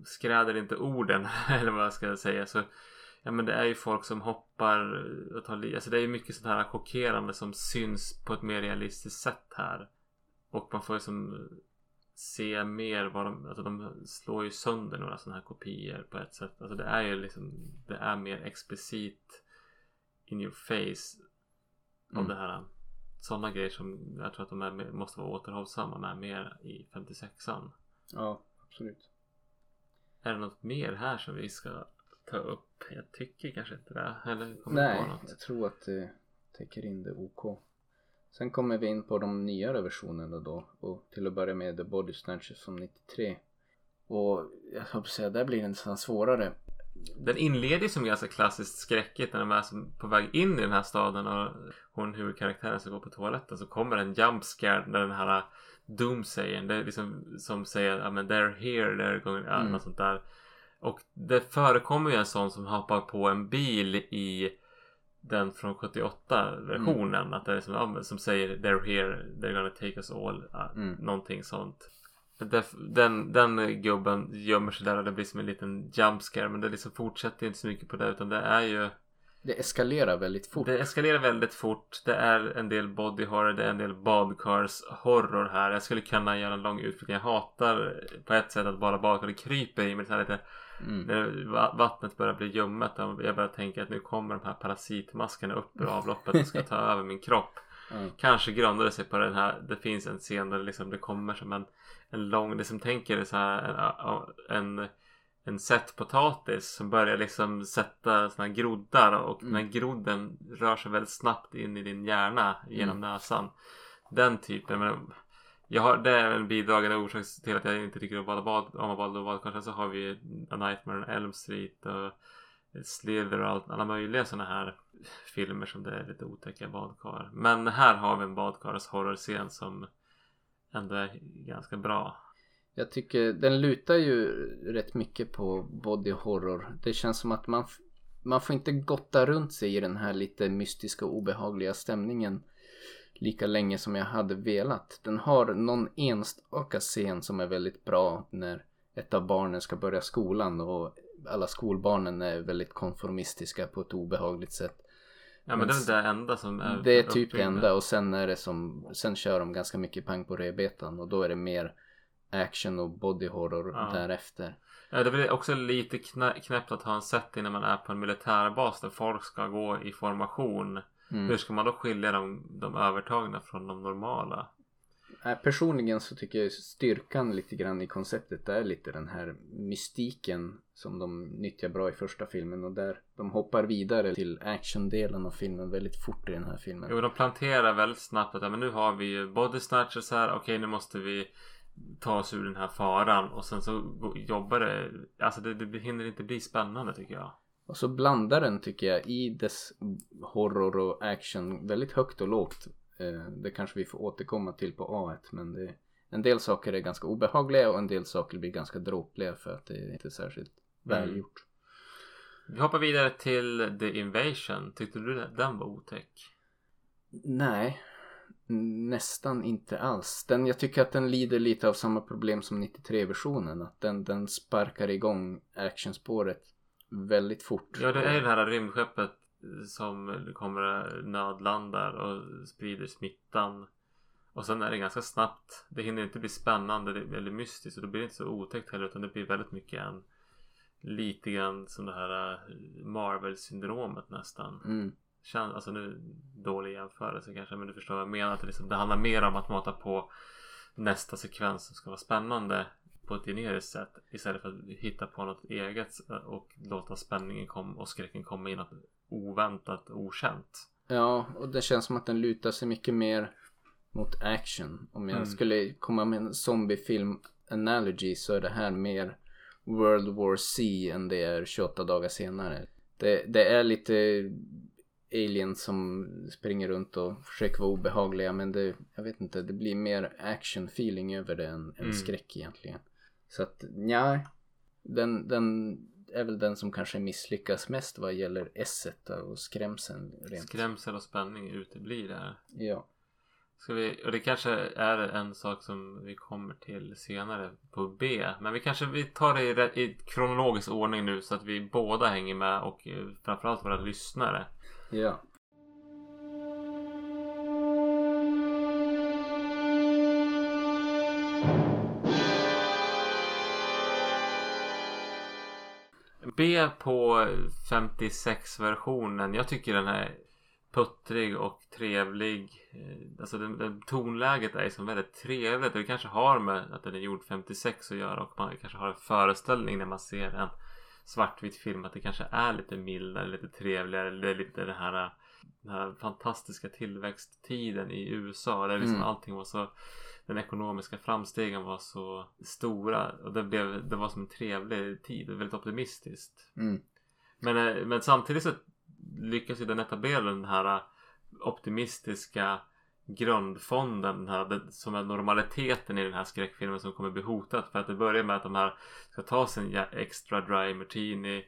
skräder inte orden eller vad jag ska säga så ja men det är ju folk som hoppar och tar liv. Alltså det är ju mycket sånt här chockerande som syns på ett mer realistiskt sätt här. Och man får liksom se mer vad de, alltså de slår ju sönder några sådana här kopior på ett sätt. Alltså det är ju liksom, det är mer explicit in your face Mm. det här. Sådana grejer som jag tror att de är, måste vara återhållsamma med mer i 56an. Ja, absolut. Är det något mer här som vi ska ta upp? Jag tycker kanske inte det. Eller kommer Nej, något? jag tror att det täcker in det OK. Sen kommer vi in på de nyare versionerna då. Och till att börja med The Body Snatchers från 93. Och jag höll att säga, där blir det nästan svårare. Den inleder som ganska klassiskt skräckigt när de är på väg in i den här staden och hon huvudkaraktären ska gå på toaletten så kommer en jump scare när den här doomsayern det är liksom som säger ja men they're here, they're going, ja, Mm. något sånt där. Och det förekommer ju en sån som hoppar på en bil i den från 78 versionen att det är som, ja, men som säger they're here, they're gonna take us all, Mm. någonting sånt. Den, den gubben gömmer sig där och det blir som en liten jump scare men det liksom fortsätter inte så mycket på det utan det är ju Det eskalerar väldigt fort. Det eskalerar väldigt fort. Det är en del body horror, det är en del badkars horror här. Jag skulle kunna göra en lång utflykt. Jag hatar på ett sätt att bara badkar det kryper i mig så här lite. Mm. När va- vattnet börjar bli ljummet. Jag börjar tänka att nu kommer de här parasitmaskerna upp ur avloppet och ska ta över min kropp. Ja. Kanske grundar det sig på den här. Det finns en scen där liksom det kommer som en, en lång. Det som tänker är så här en, en en potatis som börjar liksom sätta såna här groddar och Mm. den här grodden rör sig väldigt snabbt in i din hjärna genom Mm. näsan. Den typen. Men jag har, det är en bidragande orsak till att jag inte tycker om bada bad, om att bada badkar. Sen så har vi A Nightmare on Elm Street och Slither och allt, alla möjliga sådana här filmer som det är lite otäcka badkar. Men här har vi en badkars horrorscen som ändå är ganska bra. Jag tycker den lutar ju rätt mycket på body horror. Det känns som att man, man får inte gotta runt sig i den här lite mystiska och obehagliga stämningen lika länge som jag hade velat. Den har någon enstaka scen som är väldigt bra när ett av barnen ska börja skolan och alla skolbarnen är väldigt konformistiska på ett obehagligt sätt. Ja men det är det enda som är Det är typ det enda och sen är det som, sen kör de ganska mycket pang på rödbetan och då är det mer action och body horror Ja. därefter. Ja, det är väl också lite knä- knäppt att ha en setting när man är på en militärbas där folk ska gå i formation. Hur Mm. ska man då skilja de, de övertagna från de normala? Personligen så tycker jag styrkan lite grann i konceptet är lite den här mystiken som de nyttjar bra i första filmen och där de hoppar vidare till actiondelen av filmen väldigt fort i den här filmen. Jo, de planterar väldigt snabbt att ja, men nu har vi ju body snatchers här. Okej, nu måste vi ta oss ur den här faran. Och sen så jobbar det. Alltså det, det hinner inte bli spännande tycker jag. Och så blandar den tycker jag i dess horror och action väldigt högt och lågt. Eh, Det kanske vi får återkomma till på A1 men det, en del saker är ganska obehagliga och en del saker blir ganska dråpliga för att det är inte särskilt Mm. välgjort. Vi hoppar vidare till The Invasion. Tyckte du den var otäck? Nej, nästan inte alls. Den, jag tycker att den lider lite av samma problem som 93-versionen. Att den, den sparkar igång actionspåret väldigt fort. Ja, det är ju det här rymdskeppet som kommer nödlandar och sprider smittan. Och sen är det ganska snabbt. Det hinner inte bli spännande eller mystiskt och då blir det inte så otäckt heller utan det blir väldigt mycket en lite grann som det här eh, Marvel-syndromet nästan. Mm. Kän, alltså nu dålig jämförelse kanske men du förstår vad jag menar. Att det, liksom, det handlar mer om att mata på nästa sekvens som ska vara spännande på ett generiskt sätt istället för att hitta på något eget och låta spänningen komma och skräcken komma in oväntat okänt. Ja, och det känns som att den lutar sig mycket mer mot action. Om jag Mm. skulle komma med en zombiefilm analogy så är det här mer World War C än det är 28 dagar senare. Det, det är lite aliens som springer runt och försöker vara obehagliga men det, jag vet inte, det blir mer action feeling över det än, än Mm. skräck egentligen. Så att ja, den, den är väl den som kanske misslyckas mest vad gäller esset och skrämseln rent. Skrämsel och spänning uteblir där. Ja. Ska vi, och det kanske är en sak som vi kommer till senare på B. Men vi kanske vi tar det i, i kronologisk ordning nu så att vi båda hänger med och eh, framförallt våra lyssnare. Ja. B på 56-versionen. Jag tycker den är puttrig och trevlig. Eh, Alltså den, den tonläget är som väldigt trevligt. Det kanske har med att den är gjord 56 att göra och man kanske har en föreställning när man ser en svartvit film att det kanske är lite mildare, lite trevligare. Det är lite det här, den här fantastiska tillväxttiden i USA. Där liksom Mm. allting var så den ekonomiska framstegen var så stora och det, blev, det var som en trevlig tid väldigt optimistiskt. Mm. Men, eh, men samtidigt så lyckas ju den etablera den här eh, optimistiska grundfonden den här, som är normaliteten i den här skräckfilmen som kommer bli hotad för att det börjar med att de här ska ta sin extra dry martini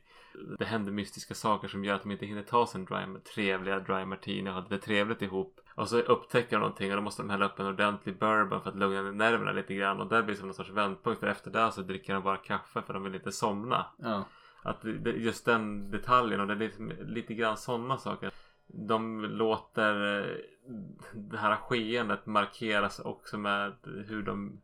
det händer mystiska saker som gör att de inte hinner ta sin dry, trevliga dry martini och ha det trevligt ihop och så upptäcker de någonting och då måste de hälla upp en ordentlig bourbon för att lugna ner nerverna lite grann och där blir det som någon sorts vändpunkt för efter det så dricker de bara kaffe för de vill inte somna Ja. att det, det- just den detaljen och det är liksom, lite grann sådana saker. De låter eh, det här skeendet markeras också med hur de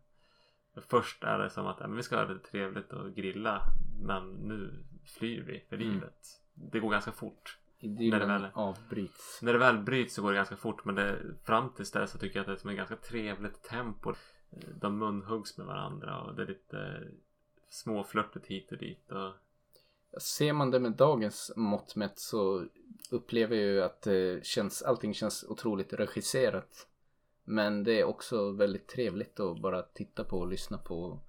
Först är det som att men vi ska ha det trevligt och grilla Men nu flyr vi för Mm. livet. Det går ganska fort. När det väl- avbryts. När det väl bryts så går det ganska fort men det, fram tills dess så tycker jag att det är som ett ganska trevligt tempo. De munhuggs med varandra och det är lite småflörtigt hit och dit. Och, Ser man det med dagens mått mätt så upplever jag ju att det känns, allting känns otroligt regisserat. Men det är också väldigt trevligt att bara titta på och lyssna på.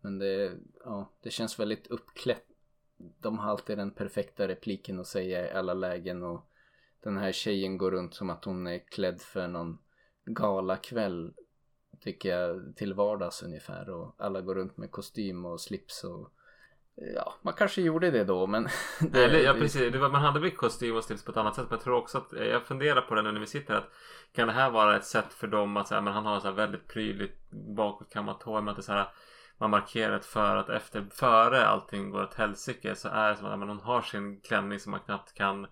Men det, ja, det känns väldigt uppklätt. De har alltid den perfekta repliken att säga i alla lägen och den här tjejen går runt som att hon är klädd för någon galakväll tycker jag till vardags ungefär. Och alla går runt med kostym och slips och ja, man kanske gjorde det då men det, Eller, ja precis, det var, man hade väl kostym och slips på ett annat sätt men jag tror också att jag funderar på det nu när vi sitter här att kan det här vara ett sätt för dem att säga men han har så här väldigt prydligt bakåtkammat hår men att det så här man markerar ett för att efter före allting går åt helsike så är det som att men hon har sin klänning som man knappt kan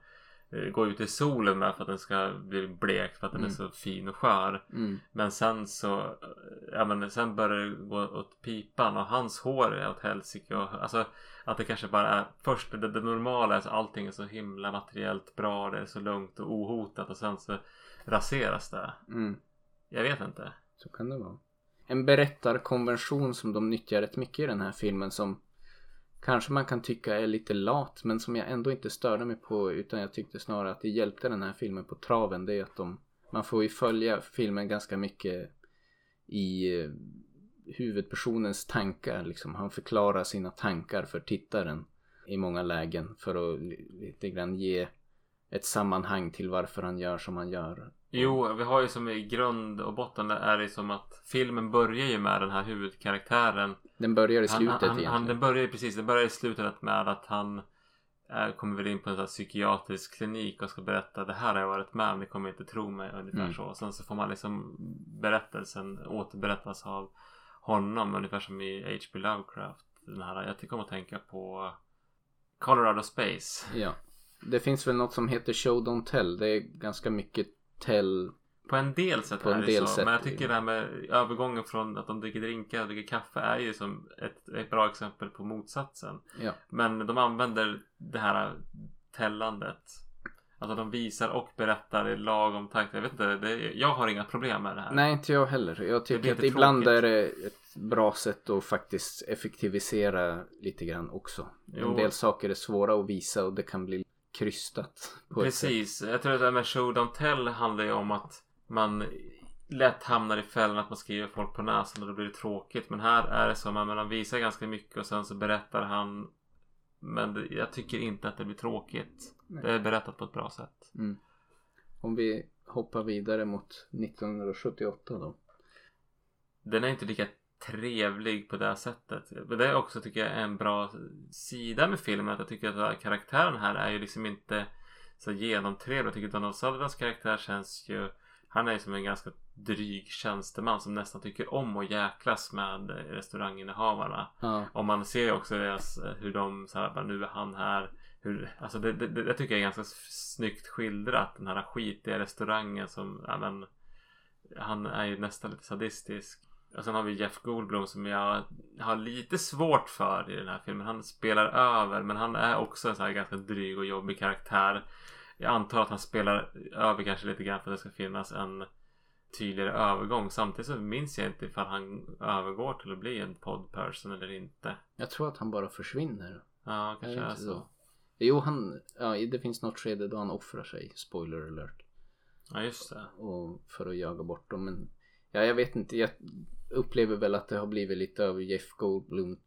eh, gå ut i solen med för att den ska bli blek för att den är Mm. så fin och skör. mm, Men sen så, ja men sen börjar det gå åt pipan och hans hår är åt helsike och alltså att det kanske bara är först det, det normala är att allting är så himla materiellt bra, det är så lugnt och ohotat och sen så raseras det. mm, Jag vet inte. så kan det vara. En berättarkonvention som de nyttjar rätt mycket i den här filmen som kanske man kan tycka är lite lat men som jag ändå inte störde mig på utan jag tyckte snarare att det hjälpte den här filmen på traven det är att de man får ju följa filmen ganska mycket i eh, huvudpersonens tankar liksom. Han förklarar sina tankar för tittaren i många lägen för att lite grann ge ett sammanhang till varför han gör som han gör. Jo, vi har ju som i grund och botten är det som att filmen börjar ju med den här huvudkaraktären Den börjar i slutet han, han, han, egentligen. Den börjar ju precis, den börjar i slutet med att han är, kommer väl in på en sån här psykiatrisk klinik och ska berätta det här har jag varit med om, ni kommer inte tro mig ungefär Mm. så. Och sen så får man liksom berättelsen återberättas av honom ungefär som i H.P. Lovecraft. Den här, jag tycker om att tänka på Colorado Space. Ja. Det finns väl något som heter show don't tell. Det är ganska mycket tell. På en del sätt På en är det så. sätt, Men jag tycker det här med övergången från att de dricker drinkar och dricker kaffe är ju som ett, ett bra exempel på motsatsen. Ja. Men de använder det här tällandet. Alltså de visar och berättar i lagom takt. Jag vet inte, det, jag har inga problem med det här. Nej, inte jag heller. Jag tycker att ibland tråkigt. är det ett bra sätt att faktiskt effektivisera lite grann också. Jo. En del saker är svåra att visa och det kan bli krystat. Precis. Jag tror att det här med show don't tell handlar ju om att man lätt hamnar i fällan att man skriver folk på näsan och då blir det tråkigt. Men här är det så att man visar ganska mycket och sen så berättar han. Men det, jag tycker inte att det blir tråkigt. Nej. Det är berättat på ett bra sätt. Mm. Om vi hoppar vidare mot 1978 då. Den är inte lika trevlig på det sättet. Men det är också tycker jag en bra sida med filmen. Att jag tycker att här karaktären här är ju liksom inte så genomtrevlig. Jag tycker Donald Sutherlands karaktär känns ju Han är ju som en ganska dryg tjänsteman som nästan tycker om att jäklas med restauranginnehavarna. Ja. Och man ser ju också deras, eh, hur de så här, nu är han här. Hur, alltså det, det, det, tycker jag är ganska snyggt skildrat. Den här skitiga restaurangen som, ja men. Han är ju nästan lite sadistisk. Och sen har vi Jeff Goldblum som jag har lite svårt för i den här filmen. Han spelar över men han är också en sån här ganska dryg och jobbig karaktär. Jag antar att han spelar över kanske lite grann för att det ska finnas en tydligare övergång. Samtidigt så minns jag inte ifall han övergår till att bli en podperson eller inte. Jag tror att han bara försvinner. Ja, Är kanske är inte så. Jo, han, ja, det finns något skede då han offrar sig. Spoiler alert. Ja, just det. Och för att jaga bort dem. Men ja, jag vet inte. Jag upplever väl att det har blivit lite av Jeff Goldblum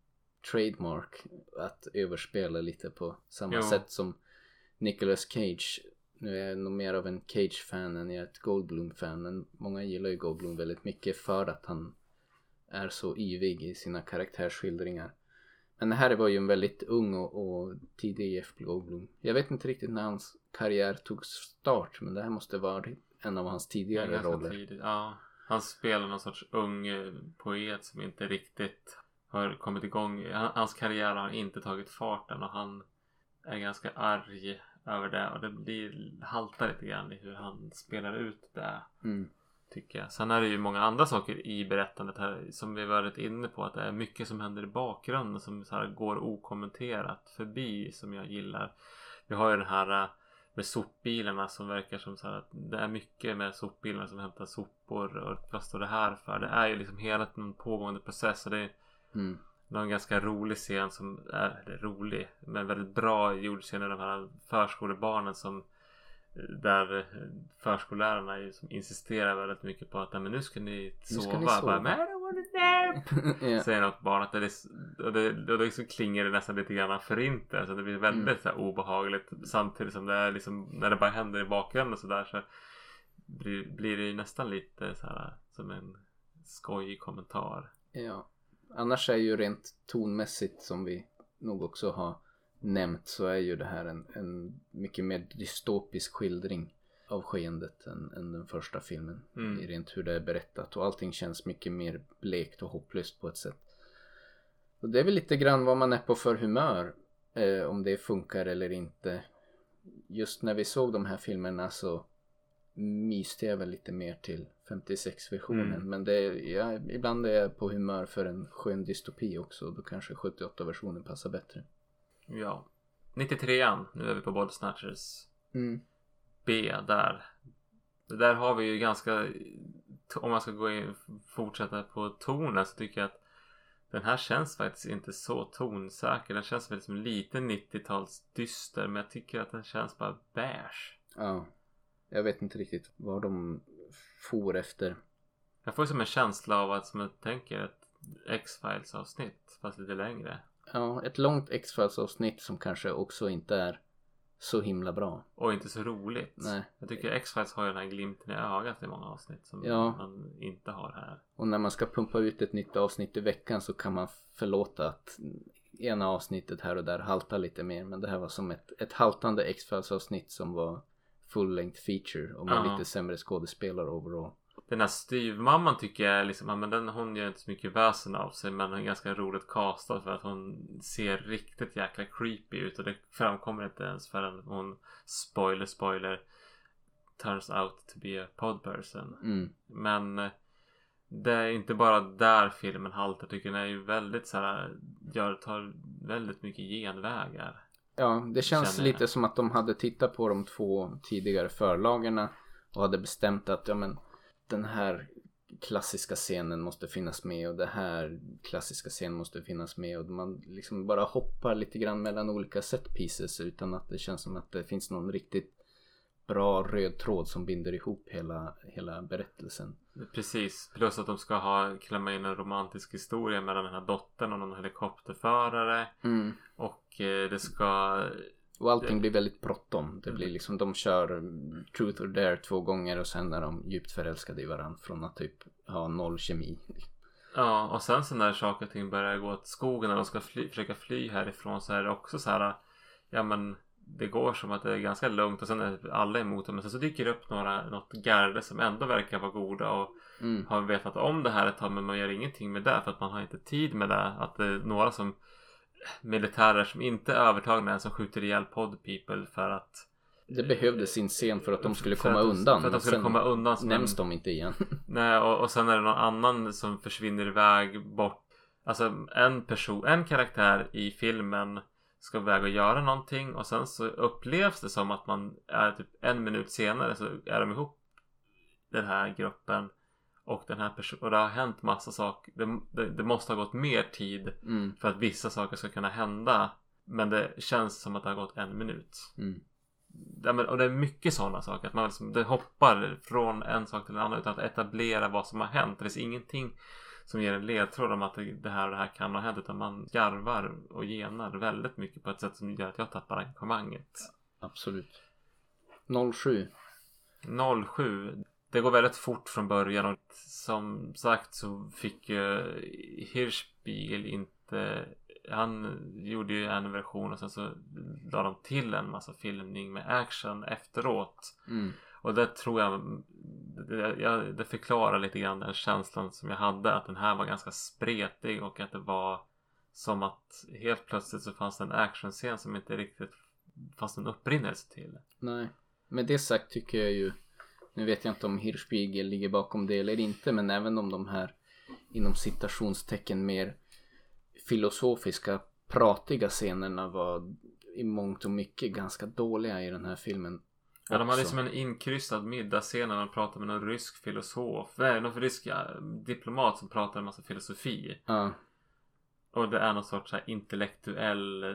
trademark. Att överspela lite på samma Jo. sätt som Nicolas Cage. Nu är jag nog mer av en Cage-fan än jag är ett Goldblum-fan. Men många gillar ju Goldblum väldigt mycket för att han är så yvig i sina karaktärsskildringar. Men det här var ju en väldigt ung och, och tidig Jeff Goldblum. Jag vet inte riktigt när hans karriär tog start. Men det här måste vara en av hans tidigare roller. tidigt. Ja. Han spelar någon sorts ung eh, poet som inte riktigt har kommit igång. Han- Hans karriär har inte tagit fart än och han är ganska arg över det och det blir haltar lite grann i hur han spelar ut det. Mm. Tycker jag. Sen är det ju många andra saker i berättandet här som vi varit inne på. Att det är mycket som händer i bakgrunden som så här går okommenterat förbi som jag gillar. Vi har ju den här eh, med sopbilarna som verkar som så här att det är mycket med sopbilarna som hämtar sopor och vad står det här för? Det är ju liksom hela tiden en pågående process och det är Mm. någon ganska rolig scen som är eller rolig men väldigt bra gjord scen med de här förskolebarnen som där förskollärarna ju som insisterar väldigt mycket på att "Nej, men nu ska ni sova. ska ni sova. Bara, men I don't wanna nap. ja. Säger något barn att det, är, och det, och det liksom klingar det nästan lite grann förintelse. Det blir väldigt Mm. så här, obehagligt samtidigt som det är liksom när det bara händer i bakgrunden så där så blir, blir det ju nästan lite så här som en skojig kommentar. ja. Annars är ju rent tonmässigt som vi nog också har nämnt så är ju det här en, en mycket mer dystopisk skildring av skeendet än, än den första filmen. Mm. I rent hur det är berättat och allting känns mycket mer blekt och hopplöst på ett sätt. Och det är väl lite grann vad man är på för humör. Eh, om det funkar eller inte. Just när vi såg de här filmerna så myste jag väl lite mer till 56-versionen. Mm. Men det är, ja, ibland är jag på humör för en skön dystopi också. Då kanske 78-versionen passar bättre. Ja. 93an, nu är vi på Body Snatchers. Mm. B där. Där har vi ju ganska om man ska gå in fortsätta på tonen så tycker jag att den här känns faktiskt inte så tonsäker. Den känns väldigt som lite 90-tals dyster men jag tycker att den känns bara beige. Ja. Jag vet inte riktigt vad de for efter. Jag får som en känsla av att som jag tänker ett X-Files avsnitt fast lite längre. Ja, ett långt X-Files avsnitt som kanske också inte är så himla bra. Och inte så roligt. Nej. Jag tycker X-Files har ju den här glimten i ögat i många avsnitt som Ja. man inte har här. Och när man ska pumpa ut ett nytt avsnitt i veckan så kan man förlåta att ena avsnittet här och där haltar lite mer men det här var som ett, ett haltande X-Files avsnitt som var full length feature och med Ja. lite sämre skådespelare overall. Den här styvmamman tycker jag liksom, men den, hon gör inte så mycket väsen av sig men hon är ganska roligt castad för att hon ser riktigt jäkla creepy ut och det framkommer inte ens förrän hon spoiler spoiler turns out to be a pod person. Mm. Men eh, det är inte bara där filmen haltar. Jag tycker den är ju väldigt så här, gör, tar väldigt mycket genvägar. Ja, det känns jag. lite som att de hade tittat på de två tidigare förlagarna och hade bestämt att ja men den här klassiska scenen måste finnas med och det här klassiska scenen måste finnas med och man liksom bara hoppar lite grann mellan olika set pieces utan att det känns som att det finns någon riktigt bra röd tråd som binder ihop hela, hela berättelsen. Precis, plus att de ska ha klämma in en romantisk historia mellan den här dottern och någon helikopterförare. Mm. Och eh, det ska... Och allting blir väldigt bråttom. Det blir liksom, de kör mm, Truth or Dare två gånger och sen är de djupt förälskade i varandra från att typ ha noll kemi. Ja, och sen så när saker och ting börjar gå åt skogen och de ska fly, försöka fly härifrån så är det också så här. Ja men det går som att det är ganska lugnt och sen är alla emot dem. Men sen så dyker det upp några, något garde som ändå verkar vara goda och Mm. har vetat om det här ett tag men man gör ingenting med det för att man har inte tid med det. Att det är några som militärer som inte är övertagna än som skjuter ihjäl pod people för att Det behövdes sin scen för att de skulle komma att, undan. För att de skulle sen komma undan som nämns de inte igen. Nej och, och sen är det någon annan som försvinner iväg bort. Alltså en person, en karaktär i filmen ska iväg och göra någonting och sen så upplevs det som att man är typ en minut senare så är de ihop den här gruppen och den här personen och det har hänt massa saker. Det, det, det måste ha gått mer tid Mm. för att vissa saker ska kunna hända. Men det känns som att det har gått en minut. Mm. Ja, men, och det är mycket sådana saker. Att man liksom, det hoppar från en sak till en annan utan att etablera vad som har hänt. Det finns ingenting som ger en ledtråd om att det, det här och det här kan ha hänt. Utan man garvar och genar väldigt mycket på ett sätt som gör att jag tappar engagemanget. Absolut. 07. 07. Det går väldigt fort från början och som sagt så fick ju Hirschspiegel inte han gjorde ju en version och sen så la de till en massa filmning med action efteråt. Mm. Och det tror jag det, det förklarar lite grann den känslan som jag hade att den här var ganska spretig och att det var som att helt plötsligt så fanns det en actionscen som inte riktigt fanns en upprinnelse till. Nej. Med det sagt tycker jag ju Nu vet jag inte om Hirschspiegel ligger bakom det eller inte men även om de här inom citationstecken mer filosofiska pratiga scenerna var i mångt och mycket ganska dåliga i den här filmen. Ja, de hade också. som en inkryssad middagsscen när de pratade med någon rysk filosof. Nej, någon rysk diplomat som pratade en massa filosofi. Ja, Och det är någon sorts här, intellektuell eh,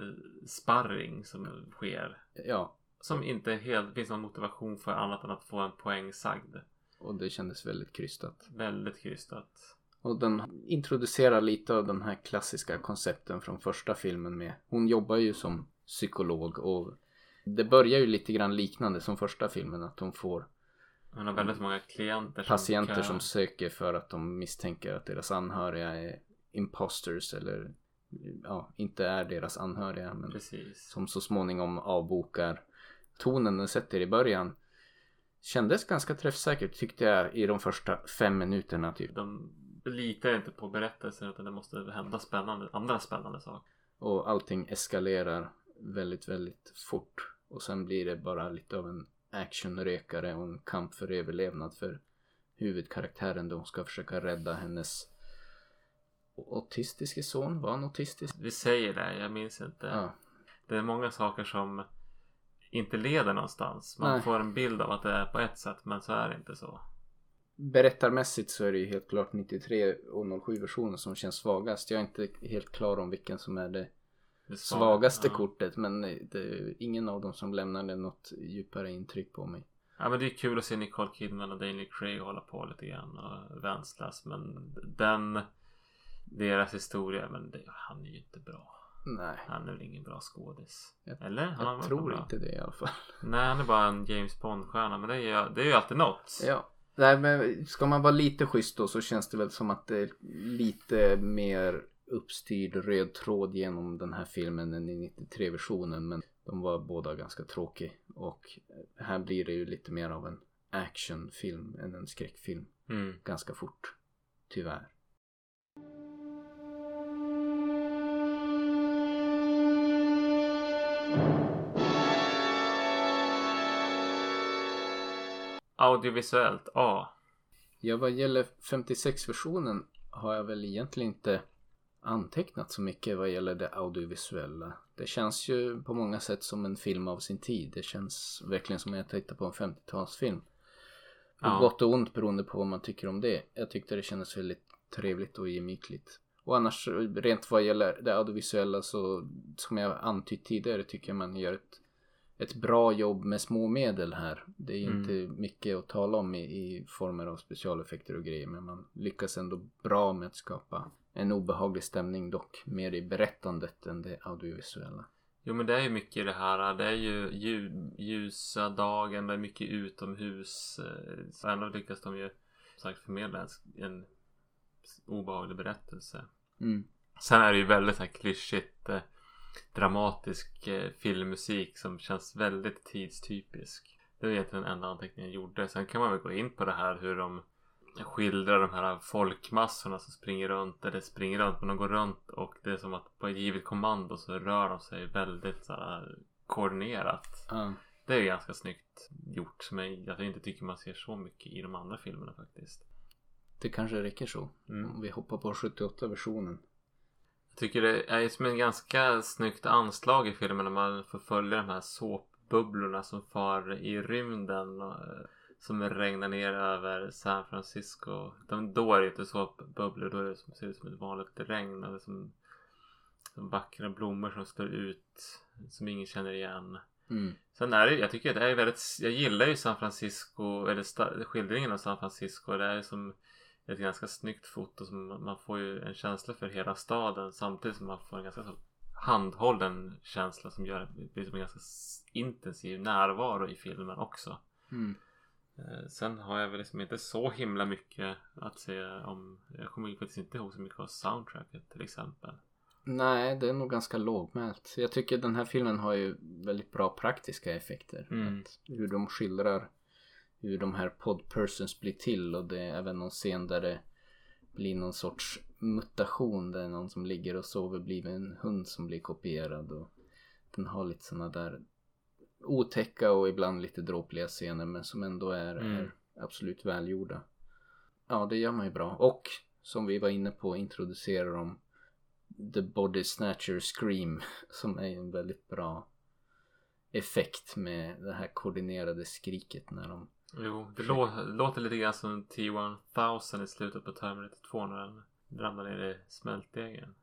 sparring som sker. ja. Som inte helt finns någon motivation för annat än att få en poäng sagd. Och det kändes väldigt krystat. Väldigt krystat. Och den introducerar lite av den här klassiska koncepten från första filmen med. Hon jobbar ju som psykolog och det börjar ju lite grann liknande som första filmen att hon får Hon har väldigt många klienter patienter kan... som söker för att de misstänker att deras anhöriga är imposters eller ja, inte är deras anhöriga men Precis. som så småningom avbokar. Tonen den sätter i början kändes ganska träffsäkert tyckte jag i de första fem minuterna typ. De litar inte på berättelsen utan det måste hända spännande, andra spännande saker. Och allting eskalerar väldigt, väldigt fort. Och sen blir det bara lite av en actionrökare och en kamp för överlevnad för huvudkaraktären då hon ska försöka rädda hennes autistiske son. Var han autistisk? Vi säger det, jag minns inte. Ja. Det är många saker som inte leder någonstans. Man Nej. får en bild av att det är på ett sätt men så är det inte så. Berättarmässigt så är det ju helt klart 93 och 07 versionen som känns svagast. Jag är inte helt klar om vilken som är det det svagaste ja. kortet men det är ingen av dem som lämnade något djupare intryck på mig. Ja men det är kul att se Nicole Kidman och Daniel Craig hålla på lite grann och vänslas men den deras historia men det, han är ju inte bra. Nej, Han är väl ingen bra skådis. Jag- Eller? Han jag tror inte det i alla fall. Nej han är bara en James Bond-stjärna men det är, det är ju alltid något. Ja. Nej men ska man vara lite schysst då så känns det väl som att det är lite mer uppstyrd röd tråd genom den här filmen än i 93-versionen men de var båda ganska tråkiga och här blir det ju lite mer av en actionfilm än en skräckfilm Mm. ganska fort. Tyvärr. Audiovisuellt A. Ja, vad gäller 56-versionen har jag väl egentligen inte antecknat så mycket vad gäller det audiovisuella. Det känns ju på många sätt som en film av sin tid. Det känns verkligen som att jag tittar på en 50-talsfilm. På Ja. gott och ont beroende på vad man tycker om det. Jag tyckte det kändes väldigt trevligt och gemytligt. Och annars rent vad gäller det audiovisuella så som jag antytt tidigare tycker jag man gör ett, ett bra jobb med små medel här. Det är Mm. inte mycket att tala om i, i former av specialeffekter och grejer men man lyckas ändå bra med att skapa en obehaglig stämning dock mer i berättandet än det audiovisuella. Jo men det är ju mycket det här. Det är ju lju- ljusa dagen, det är mycket utomhus. eh, Så ändå lyckas de ju sagt förmedla en, obehaglig berättelse. Mm. Sen är det ju väldigt så här klyschigt eh, dramatisk eh, filmmusik som känns väldigt tidstypisk. Det var egentligen den enda anteckningen jag gjorde. Sen kan man väl gå in på det här hur de skildrar de här folkmassorna som springer runt eller springer runt men de går runt och det är som att på ett givet kommando så rör de sig väldigt så här koordinerat. Ja. Det är ganska snyggt gjort som jag, jag inte tycker man ser så mycket i de andra filmerna faktiskt. Det kanske räcker så. Mm. Om vi hoppar på 78-versionen. Jag tycker det är som en ganska snyggt anslag i filmen när man får följa de här såpbubblorna som far i rymden och, eh, som regnar ner över San Francisco. De, då är det inte såpbubblor, då är det som ser ut som ett vanligt regn. Eller som, som vackra blommor som står ut som ingen känner igen. Mm. Sen är det, jag tycker det är väldigt, jag gillar ju San Francisco, eller skildringen av San Francisco. Det är som ett ganska snyggt foto som man får ju en känsla för hela staden samtidigt som man får en ganska så handhållen känsla som gör det blir en ganska intensiv närvaro i filmen också. Mm. Eh, Sen har jag väl liksom inte så himla mycket att säga om, jag kommer faktiskt inte ihåg så mycket av soundtracket till exempel. Nej, det är nog ganska lågmält. Jag tycker den här filmen har ju väldigt bra praktiska effekter. Mm. Att hur de skildrar hur de här podpersons blir till och det är även någon scen där det blir någon sorts mutation. Det är någon som ligger och sover blir en hund som blir kopierad och den har lite sådana där otäcka och ibland lite dråpliga scener men som ändå är, Mm. är absolut välgjorda. Ja, det gör man ju bra. Och som vi var inne på introducerar de The Body Snatcher Scream som är en väldigt bra effekt med det här koordinerade skriket när de Jo, det lå- låter lite grann som T-1000 i slutet på Terminator 2 när den ramlar ner i smältdegen.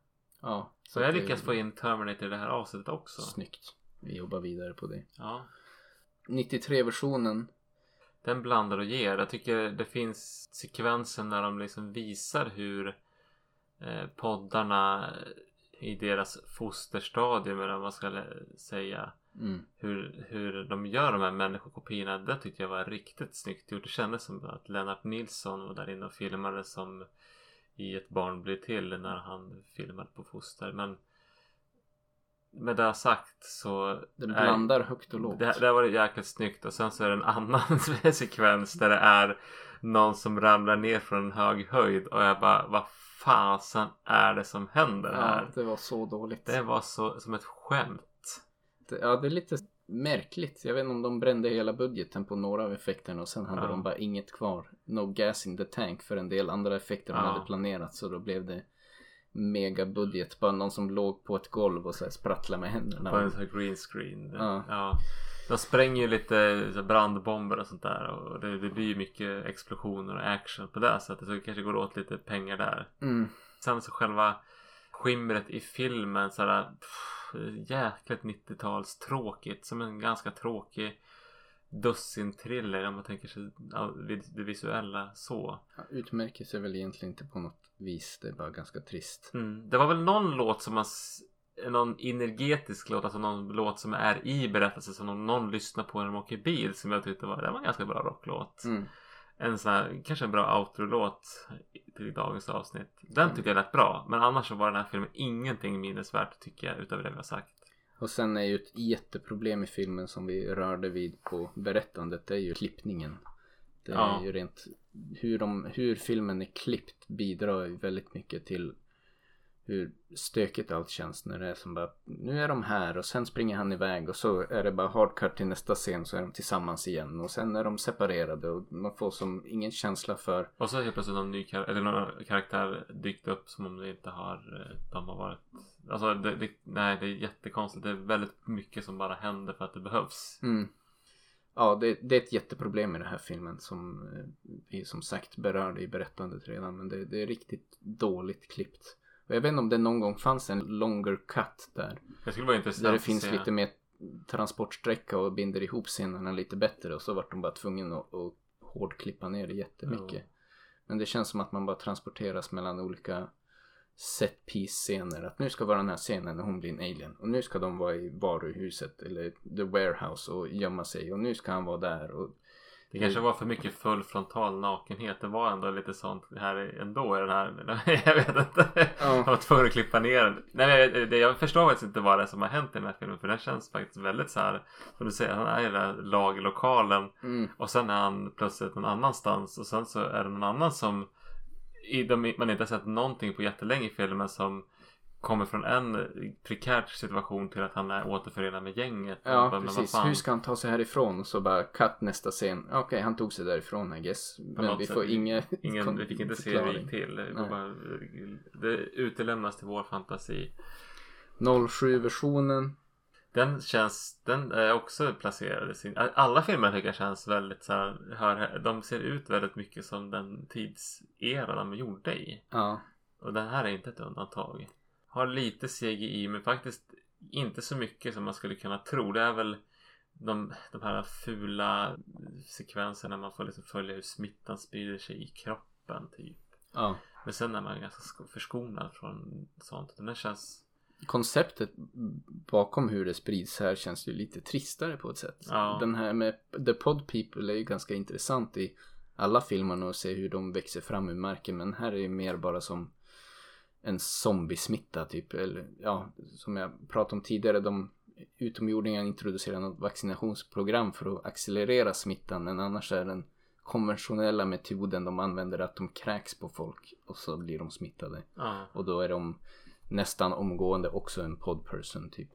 ja. Så jag lyckas få in Terminator i det här avsnittet också. Snyggt. Vi jobbar vidare på det. Ja. 93-versionen. Den blandar och ger. Jag tycker det finns sekvenser när de liksom visar hur eh, poddarna i deras fosterstadium eller vad man ska säga Mm. hur, hur de gör de här människokopiorna. Det tyckte jag var riktigt snyggt gjort. Det kändes som att Lennart Nilsson var där inne och filmade som i ett barn blir till när han filmade på foster. Men med det sagt så Den är- blandar högt och lågt. det, det var jäkligt snyggt och sen så är det en annan sekvens där det är någon som ramlar ner från en hög höjd och jag bara vad fasen är det som händer ja, här? det var så dåligt. Det var så som ett skämt. Det- Ja, det är lite märkligt. Jag vet inte om de brände hela budgeten på några av effekterna och sen hade Ja. de bara inget kvar. No gas in the tank för en del andra effekter de Ja. hade planerat så då blev det megabudget. Bara någon som låg på ett golv och så här sprattlade med händerna. På en sån här green screen. Ja. Ja. De spränger ju lite så här brandbomber och sånt där och det, det blir ju mycket explosioner och action på det sättet så det kanske går åt lite pengar där. Mm. Sen så själva skimret i filmen sådär pff, jäkligt 90-tals tråkigt som en ganska tråkig dussin thriller om man tänker sig ja, det visuella så. Ja, utmärker sig väl egentligen inte på något vis. Det är bara ganska trist. Mm. Det var väl någon låt som man någon energetisk låt, alltså någon låt som är i berättelsen som någon, någon lyssnar på när de åker bil som jag tyckte var, det var en ganska bra rocklåt. Mm. En sån här, kanske en bra outro-låt till dagens avsnitt. Den tycker jag lät bra. Men annars så var den här filmen ingenting minnesvärt tycker jag utöver det vi har sagt. Och sen är ju ett jätteproblem i filmen som vi rörde vid på berättandet. Det är ju klippningen. Det är Ja. ju rent hur, de, hur filmen är klippt bidrar ju väldigt mycket till hur stökigt allt känns när det är som bara nu är de här och sen springer han iväg och så är det bara hardcut till nästa scen så är de tillsammans igen och sen är de separerade och man får som ingen känsla för Och så helt plötsligt någon ny kar- eller någon karaktär dykt upp som om det inte har eh, de har varit Alltså det, det, nej det är jättekonstigt. Det är väldigt mycket som bara händer för att det behövs. Mm. Ja, det, det är ett jätteproblem i den här filmen som eh, vi som sagt berörde i berättandet redan. Men det, det är riktigt dåligt klippt. Och jag vet inte om det någon gång fanns en longer cut där. Det skulle vara intressant Där det att finns se. lite mer transportsträcka och binder ihop scenerna lite bättre. Och så vart de bara tvungna att, att hårdklippa ner det jättemycket. Jo. Men det känns som att man bara transporteras mellan olika set piece scener. Att nu ska vara den här scenen när hon blir en alien. Och nu ska de vara i varuhuset eller the warehouse och gömma sig. Och nu ska han vara där. Och Det kanske var för mycket full frontal nakenhet. Det var ändå lite sånt här ändå i den här. Jag vet inte. Ja. Jag var tvungen att klippa ner den. Nej, jag, jag förstår faktiskt inte vad det är som har hänt i den här filmen. För den känns faktiskt väldigt så här. Som du säger, han är i den här lagerlokalen. mm, Och sen är han plötsligt någon annanstans. Och sen så är det någon annan som i, de, man inte har sett någonting på jättelänge i filmen som kommer från en prekär situation till att han är återförenad med gänget. Ja bara, men precis. Hur ska han ta sig härifrån? Och så bara cut nästa scen. Okej, han tog sig därifrån I guess. Men något vi sätt. får inga Ingen, vi fick inte se hur det gick till. Det, bara, det utelämnas till vår fantasi. 07-versionen. Den känns, den är också placerad i sin, alla filmer tycker jag känns väldigt så här, hör, de ser ut väldigt mycket som den tidsera de gjorde i. Ja. Och den här är inte ett undantag. Har lite CGI men faktiskt inte så mycket som man skulle kunna tro. Det är väl de, de här fula sekvenserna man får liksom följa hur smittan sprider sig i kroppen typ. ja. Men sen är man ganska sko- förskonad från sånt. Den känns... konceptet bakom hur det sprids här känns ju lite tristare på ett sätt. Ja. Den här med The Pod People är ju ganska intressant i alla filmerna och se hur de växer fram ur marken. Men här är ju mer bara som en zombiesmitta typ. Eller ja, som jag pratade om tidigare. De utomjordingarna introducerar något vaccinationsprogram för att accelerera smittan. Men annars är den konventionella metoden de använder att de kräks på folk och så blir de smittade. Ja. Och då är de nästan omgående också en podperson typ.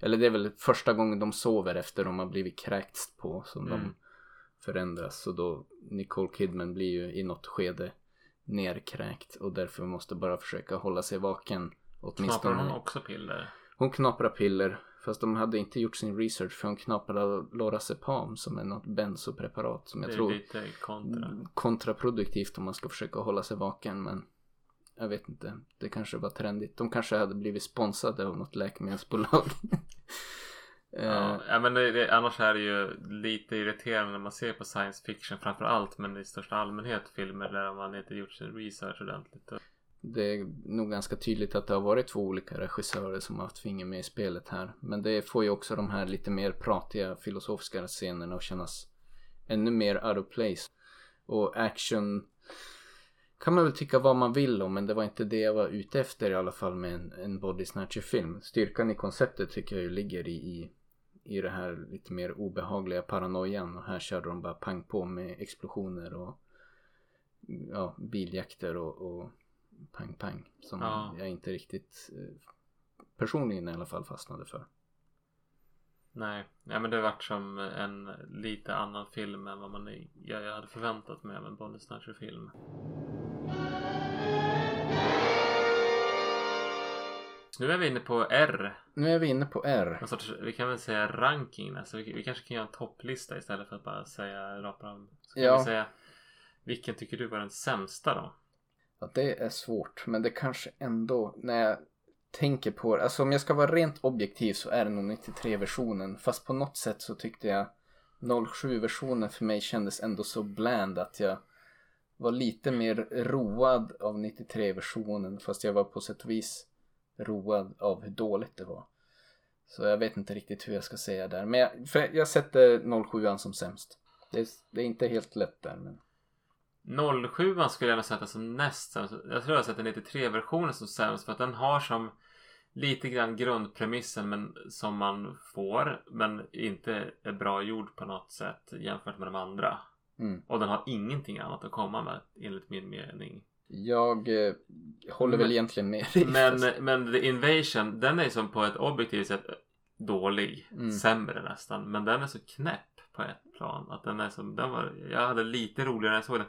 Eller det är väl första gången de sover efter de har blivit kräkts på som Mm. de förändras. Så då Nicole Kidman blir ju i något skede nerkräkt och därför måste bara försöka hålla sig vaken. Knaprar hon också piller? Hon knaprar piller. Fast de hade inte gjort sin research för hon knaprade Lorazepam som är något benzopreparat som jag det är tror lite kontra. kontraproduktivt om man ska försöka hålla sig vaken men jag vet inte. Det kanske var trendigt. De kanske hade blivit sponsrade av något läkemedelsbolag. Eh, Ja, ja men det, det, annars är det ju lite irriterande när man ser på science fiction framför allt men i största allmänhet filmer där man inte gjort sin research ordentligt. Det är nog ganska tydligt att det har varit två olika regissörer som har haft finger med i spelet här. Men det får ju också de här lite mer pratiga filosofiska scenerna att kännas ännu mer out of place. Och action kan man väl tycka vad man vill om men det var inte det jag var ute efter i alla fall med en, en body snatcher film. Styrkan i konceptet tycker jag ju ligger i, i, i det här lite mer obehagliga paranoian och här körde de bara pang på med explosioner och ja, biljakter och, och pang pang som Ja. jag inte riktigt eh, personligen i alla fall fastnade för. Nej, nej men det vart som en lite annan film än vad man jag, jag hade förväntat mig av en Bonnie Snatcher nu är vi inne på R. Nu är vi inne på R. Sorts, vi kan väl säga ranking. Alltså vi, vi kanske kan göra en topplista istället för att bara säga rakt fram. Så Ja. vi säga vilken tycker du var den sämsta då? Ja, det är svårt, men det kanske ändå, när jag tänker på det, alltså om jag ska vara rent objektiv så är det nog 93-versionen. Fast på något sätt så tyckte jag 07-versionen för mig kändes ändå så bland att jag var lite mer road av 93-versionen fast jag var på sätt och vis road av hur dåligt det var. Så jag vet inte riktigt hur jag ska säga där. Men jag, för jag sätter 07 som sämst. Det är, det är inte helt lätt där men. 07 skulle jag nog sätta som näst sämst. Jag tror jag sätter 93-versionen som sämst för att den har som lite grann grundpremissen men, som man får men inte är bra gjord på något sätt jämfört med de andra. Mm. Och den har ingenting annat att komma med enligt min mening. Jag eh, håller väl Men- egentligen med dig. Men, fast- men The Invasion den är som på ett objektivt sätt dålig. Mm. Sämre nästan. Men den är så knäpp på ett plan. Att den är som, den var, jag hade lite roligare när jag såg den.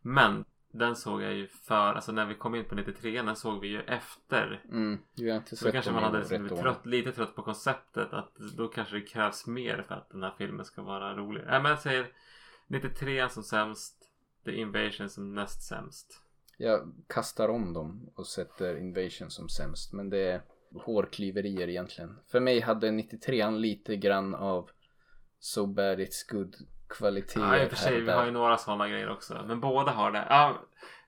Men den såg jag ju för, alltså när vi kom in på 93 den såg vi ju efter. Mm, har inte Så då kanske man hade ordning. trött, lite trött på konceptet. Att då kanske det krävs mer för att den här filmen ska vara rolig. Nej men jag säger 93 som sämst. The Invasion som näst sämst. Jag kastar om dem och sätter Invasion som sämst. Men det är hårklyverier egentligen. För mig hade 93an lite grann av So bad it's good kvalitet. Ja i och för sig, vi har ju några sådana grejer också. Men båda har det. Ja,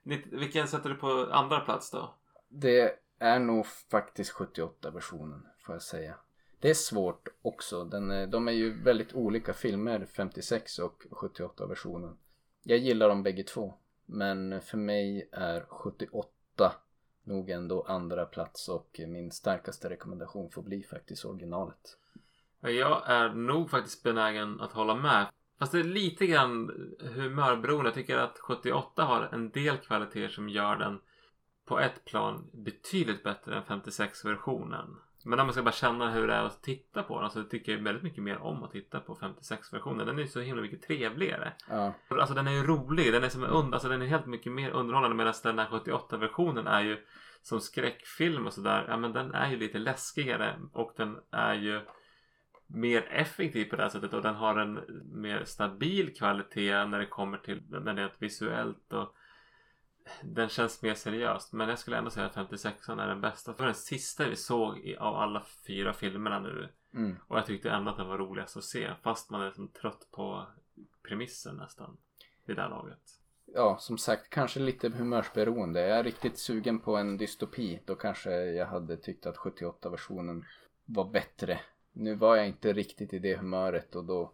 nitt- vilken sätter du på andra plats då? Det är nog faktiskt 78 versionen får jag säga. Det är svårt också. Den är, de är ju väldigt olika filmer, 56 och 78 versionen. Jag gillar dem bägge två. Men för mig är 78 nog ändå andra plats och min starkaste rekommendation får bli faktiskt originalet. Jag är nog faktiskt benägen att hålla med. Fast det är lite grann humörberoende. Jag tycker att 78 har en del kvaliteter som gör den på ett plan betydligt bättre än 56-versionen. Men om man ska bara känna hur det är att titta på den så tycker jag väldigt mycket mer om att titta på 56-versionen. Den är ju så himla mycket trevligare. Ja, Alltså den är ju rolig. Den är som und- alltså den är helt mycket mer underhållande medan den här 78-versionen är ju som skräckfilm och sådär. Ja men den är ju lite läskigare och den är ju mer effektiv på det här sättet och den har en mer stabil kvalitet när det kommer till det är visuellt och den känns mer seriöst men jag skulle ändå säga att 56 är den bästa. Det var den sista vi såg i, av alla fyra filmerna nu mm. och jag tyckte ändå att den var roligast att se fast man är som trött på premissen nästan vid det här laget. ja, som sagt, kanske lite humörsberoende. Jag är riktigt sugen på en dystopi. Då kanske jag hade tyckt att 78-versionen var bättre. Nu var jag inte riktigt i det humöret och då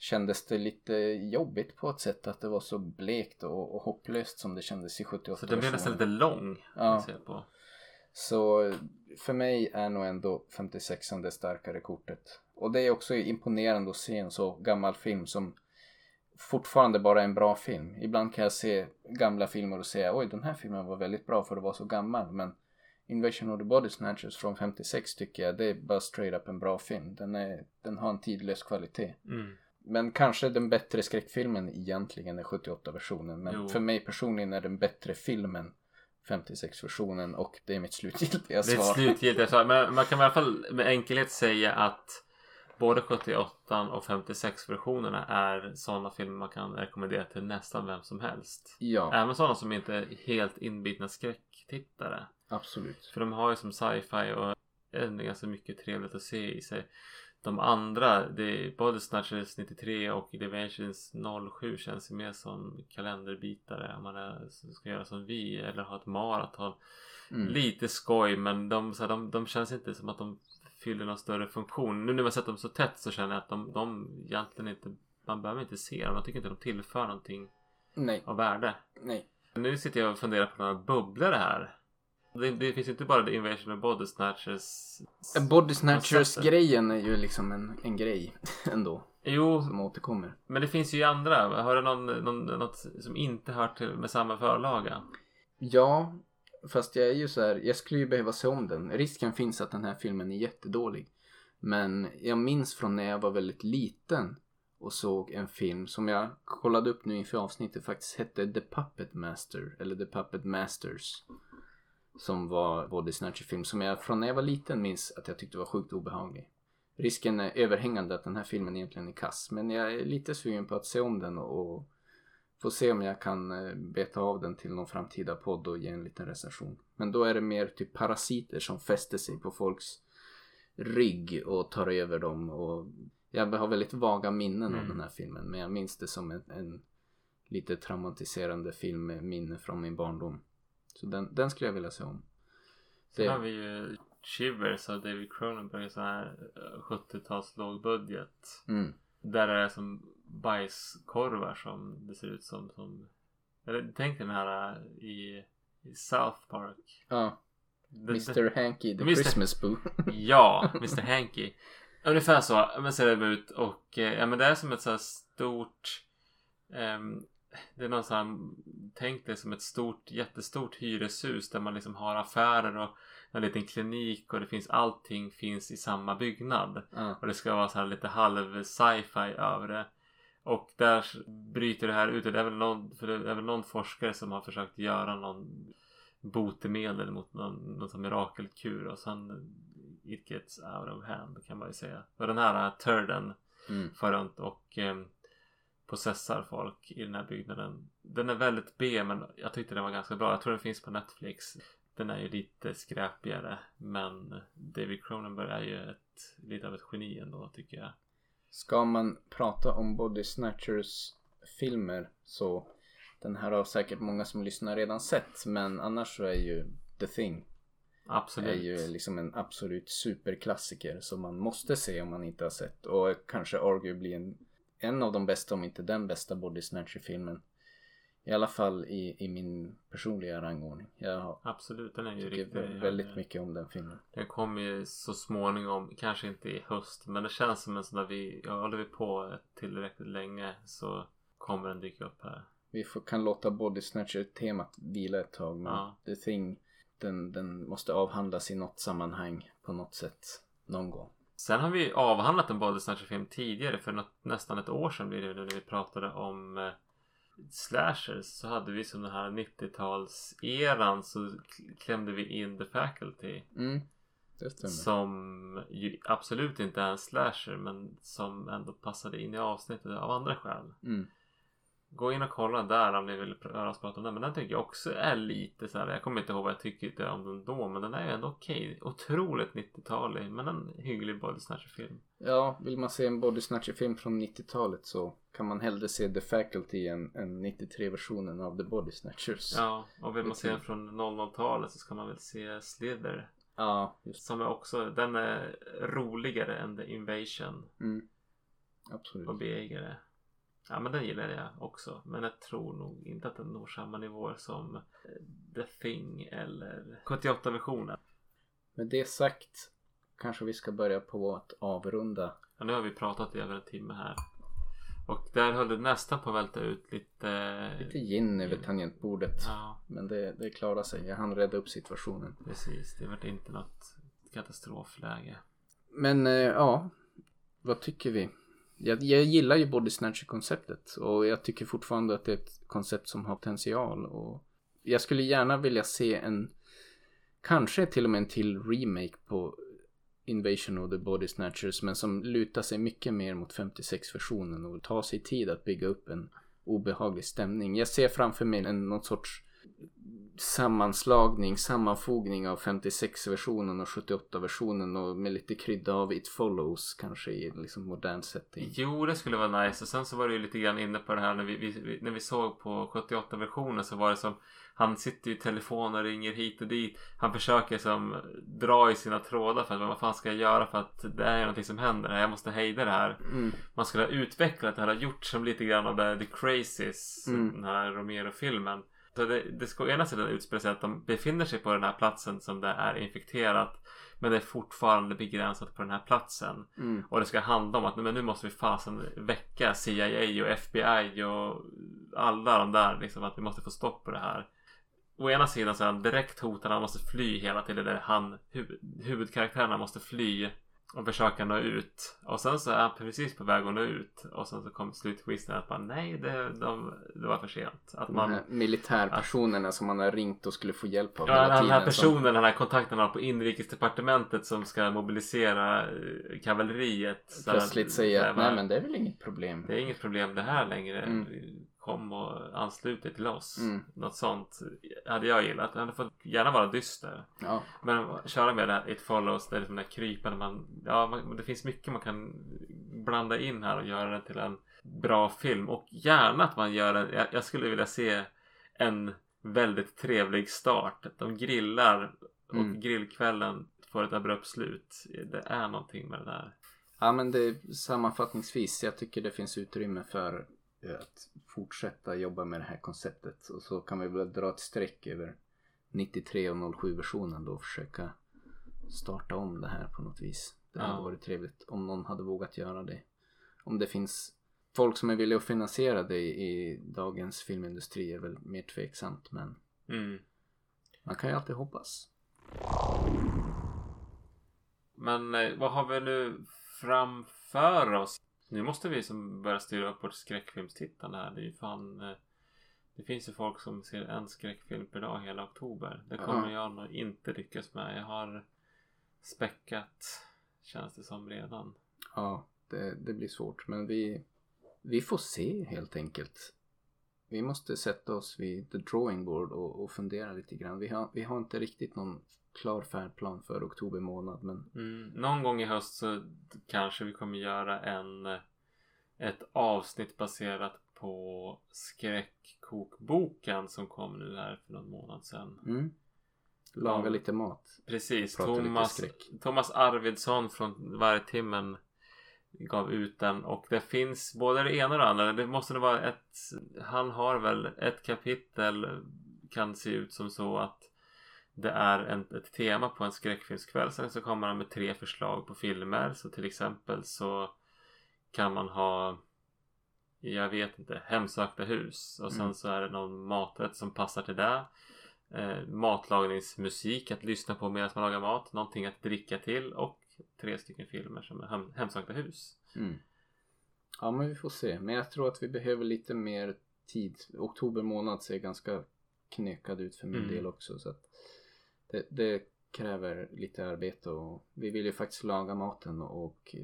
kändes det lite jobbigt på ett sätt att det var så blekt och, och hopplöst som det kändes i 78 Så den blev nästan lite lång Ja. på. Så för mig är nog ändå 56 det starkare kortet. Och det är också imponerande att se en så gammal film som fortfarande bara är en bra film. Ibland kan jag se gamla filmer och säga oj den här filmen var väldigt bra för att vara så gammal. Men Invasion of the Body Snatchers från 56 tycker jag det är bara straight up en bra film. Den, är, den har en tidlös kvalitet. Mm. Men kanske den bättre skräckfilmen egentligen är 78-versionen. Men Jo. för mig personligen är den bättre filmen 56-versionen och det är mitt slutgiltiga Det är svar. ett slutgiltigt svar. Men man kan i alla fall med enkelhet säga att både 78 och 56 versionerna är sådana filmer man kan rekommendera till nästan vem som helst. Ja, Även sådana som inte är helt inbitna skräcktittare. absolut. För de har ju som sci-fi och är ganska mycket trevligt att se i sig. De andra, det både Snatchers 93 och Dimensions 07 känns ju mer som kalenderbitare. Om man är, ska göra som vi eller ha ett maraton. Mm. Lite skoj men de, så här, de, de känns inte som att de fyller någon större funktion. Nu när man sett dem så tätt så känner jag att de, de egentligen inte man behöver inte se dem. Jag tycker inte de tillför någonting Nej, av värde. nej. Nu sitter jag och funderar på några bubblor här. Det, det finns inte bara The Invasion of Body Snatchers. Body Snatchers Konceptet. grejen är ju liksom en, en grej ändå Jo, som återkommer. men det finns ju andra. Har du någon, någon, något som inte hör till med samma förlaga? Ja, fast jag är ju så här, jag skulle ju behöva se om den. Risken finns att den här filmen är jättedålig. Men jag minns från när jag var väldigt liten och såg en film som jag kollade upp nu inför avsnittet faktiskt hette The Puppet Master eller The Puppet Masters. Som var body snatcher film som jag från när jag var liten minns att jag tyckte var sjukt obehaglig. Risken är överhängande att den här filmen egentligen är kass men jag är lite sugen på att se om den och Får se om jag kan eh, beta av den till någon framtida podd och ge en liten recension. Men då är det mer typ parasiter som fäster sig på folks rygg och tar över dem. Och jag har väldigt vaga minnen av Mm. den här filmen. Men jag minns det som en, en lite traumatiserande film med minne från min barndom. Så den, den skulle jag vilja se om. Sen Det- har vi ju Shivers av David Cronenberg. Sån här eh, 70-tals lågbudget. Mm. Där är det som bajskorvar som det ser ut som. som Eller tänk den här äh, i, i South Park. Ja. Det- Mr Hanky, the Mr. Christmas boo. Ja, Mr Hanky. Ungefär så men ser det ut och eh, ja men det är som ett så här stort ehm, Det är någon sån här, tänk dig som ett stort jättestort hyreshus där man liksom har affärer och en liten klinik och det finns allting finns i samma byggnad. ja. Och det ska vara så här lite halv sci-fi över det. Och där bryter det här ut. Det är väl någon, för det är väl någon forskare som har försökt göra någon botemedel mot någon, någon sån mirakelkur. Och sen it gets out of hand kan man ju säga. Och den här turden Mm. far runt och eh, processar folk i den här byggnaden. Den är väldigt B men jag tyckte den var ganska bra. Jag tror den finns på Netflix. Den är ju lite skräpigare men David Cronenberg är ju ett, lite av ett geni ändå tycker jag. Ska man prata om Body Snatchers filmer så den här har säkert många som lyssnar redan sett men annars så är ju The Thing Absolut. är ju liksom en absolut superklassiker som man måste se om man inte har sett och kanske arguably en, en av de bästa om inte den bästa Body Snatcher filmen. I alla fall i, i min personliga rangordning. Jag har- Absolut, den är ju riktigt väldigt mycket om den filmen. Den kommer ju så småningom, kanske inte i höst men det känns som en sån där vi, ja, håller vi på tillräckligt länge så kommer den dyka upp här. Vi får, kan låta Body Snatcher-temat vila ett tag men Ja. The Thing den, den måste avhandlas i något sammanhang på något sätt någon gång. Sen har vi avhandlat en Body Snatcher film tidigare för något, nästan ett år sedan blir det när vi pratade om eh, slashers så hade vi som den här 90-talseran så kl- klämde vi in The Faculty Mm, som ju absolut inte är en slasher men som ändå passade in i avsnittet av andra skäl. Mm. Gå in och kolla där om ni vill höra oss prata om den. Men den tycker jag också är lite så här. Jag kommer inte ihåg vad jag tycker om den då. Men den är ju ändå okej. Otroligt 90-talig. Men en hygglig body snatcher film. Ja, vill man se en Body Snatcher-film från 90-talet så kan man hellre se The Faculty än, än 93-versionen av The Body Snatchers. Ja, och vill man se den från 00-talet så ska man väl se Slither. Ja, just Som är också, den är roligare än The Invasion. mm. Absolut. Och beägare. Ja men den gillar jag också. Men jag tror nog inte att den når samma nivåer som eh, The Thing eller 78-versionen. Med det sagt kanske vi ska börja på att avrunda. Ja, nu har vi pratat i över en timme här. Och där höll det nästan på att välta ut lite... Lite gin över tangentbordet. Ja, Men det, det klarar sig. Jag hann rädda upp situationen. precis. Det vart inte något katastrofläge. Men eh, ja, vad tycker vi? Jag, jag gillar ju Body Snatcher-konceptet och jag tycker fortfarande att det är ett koncept som har potential. Och jag skulle gärna vilja se en, kanske till och med en till remake på Invasion of the Body Snatchers men som lutar sig mycket mer mot 56-versionen och tar sig tid att bygga upp en obehaglig stämning. Jag ser framför mig en, någon sorts sammanslagning, sammanfogning av 56-versionen och 78-versionen och med lite krydda av It Follows kanske i liksom modern setting. Jo, det skulle vara nice. Och sen så var det ju lite grann inne på det här när vi, vi, när vi såg på 78-versionen så var det som han sitter i telefon och ringer hit och dit. Han försöker som dra i sina trådar för att vad fan ska jag göra för att det är någonting som händer. Jag måste hejda det här. Mm. Man skulle ha utvecklat det här och gjort som lite grann av det, The Crazies, Mm. den här Romero-filmen. Så det, det ska å ena sidan utspela sig att de befinner sig på den här platsen som det är infekterat. Men det är fortfarande begränsat på den här platsen. Mm. Och det ska handla om att men nu måste vi fasen väcka CIA och FBI och alla de där liksom att vi måste få stopp på det här. Å ena sidan så är han direkt hotad, han måste fly hela tiden. Där han, huvud, huvudkaraktärerna måste fly och försöka nå ut. Och sen så är han precis på väg att nå ut. Och sen så kommer sluttwisten att man nej, det, de, det var för sent. Att man, militärpersonerna som man har ringt och skulle få hjälp av Ja, hela den här tiden, personen, den här kontakten har på inrikesdepartementet som ska mobilisera eh, kavalleriet. som plötsligt säger att nej men det är väl inget problem. Det är inget problem det här längre. Mm. Kom och anslut dig till oss. Mm. Något sånt hade jag gillat. Jag hade fått gärna vara dyster. Ja, Men köra med det här It Follows. Det är liksom det här krypande man... Ja, man, det finns mycket man kan blanda in här och göra det till en bra film. Och gärna att man gör en... Jag, jag skulle vilja se en väldigt trevlig start. De grillar och Mm. grillkvällen får ett abrupt slut. Det är någonting med det där. ja men det sammanfattningsvis jag tycker det finns utrymme för att fortsätta jobba med det här konceptet. Och så kan vi väl dra ett streck över 93 och 07 versionen då och försöka starta om det här på något vis. Det hade Ja. varit trevligt om någon hade vågat göra det. Om det finns folk som är villiga att finansiera det i, i dagens filmindustri är väl mer tveksamt men Mm. man kan ju alltid hoppas. Men eh, vad har vi nu framför oss? Nu måste vi som börja styra upp vårt skräckfilmstittande här. Det är ju fan... eh, Det finns ju folk som ser en skräckfilm per dag hela oktober. Det kommer jag nog inte lyckas med. Jag har späckat känns det som redan. Ja, det, det blir svårt men vi, vi får se helt enkelt. Vi måste sätta oss vid the drawing board och, och fundera lite grann. Vi har, vi har inte riktigt någon klar färdplan för oktober månad men Mm. Någon gång i höst så kanske vi kommer göra en eh, ett avsnitt baserat på skräckkokboken som kom nu här för någon månad sedan. mm. laga Ja. lite mat. Precis, Thomas. Thomas Arvidsson från Vargtimmen gav ut den och det finns både det ena och det andra. Det måste nog vara ett, han har väl ett kapitel kan se ut som så att det är en, ett tema på en skräckfilmskväll. Sen så kommer han med tre förslag på filmer. Så till exempel så kan man ha jag vet inte, hemsökta hus och sen Mm. så är det någon maträtt som passar till det. Eh, matlagningsmusik att lyssna på medan man lagar mat. Någonting att dricka till och tre stycken filmer som är hem, hemsökta hus. Mm. Ja men vi får se. Men jag tror att vi behöver lite mer tid. Oktober månad ser ganska knökad ut för min Mm. del också. Så att det, det kräver lite arbete och vi vill ju faktiskt laga maten och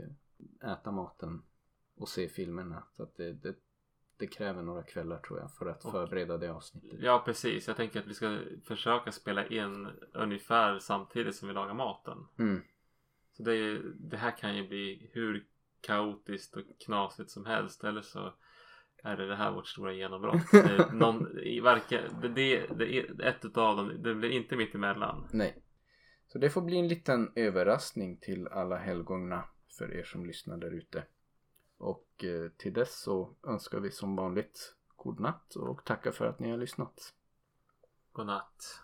äta maten och se filmerna. Så att det, det, det kräver några kvällar tror jag för att Och- förbereda det avsnittet. Ja precis, jag tänker att vi ska försöka spela in ungefär samtidigt som vi lagar maten. Mm. Så det, det här kan ju bli hur kaotiskt och knasigt som helst eller så är det det här vårt stora genombrott. Är någon, varken, det, det, det ett utav dem, det blir inte mitt emellan. Nej. Så det får bli en liten överraskning till alla helgona för er som lyssnar där ute. Och eh, till dess så önskar vi som vanligt god natt och tackar för att ni har lyssnat. Godnatt.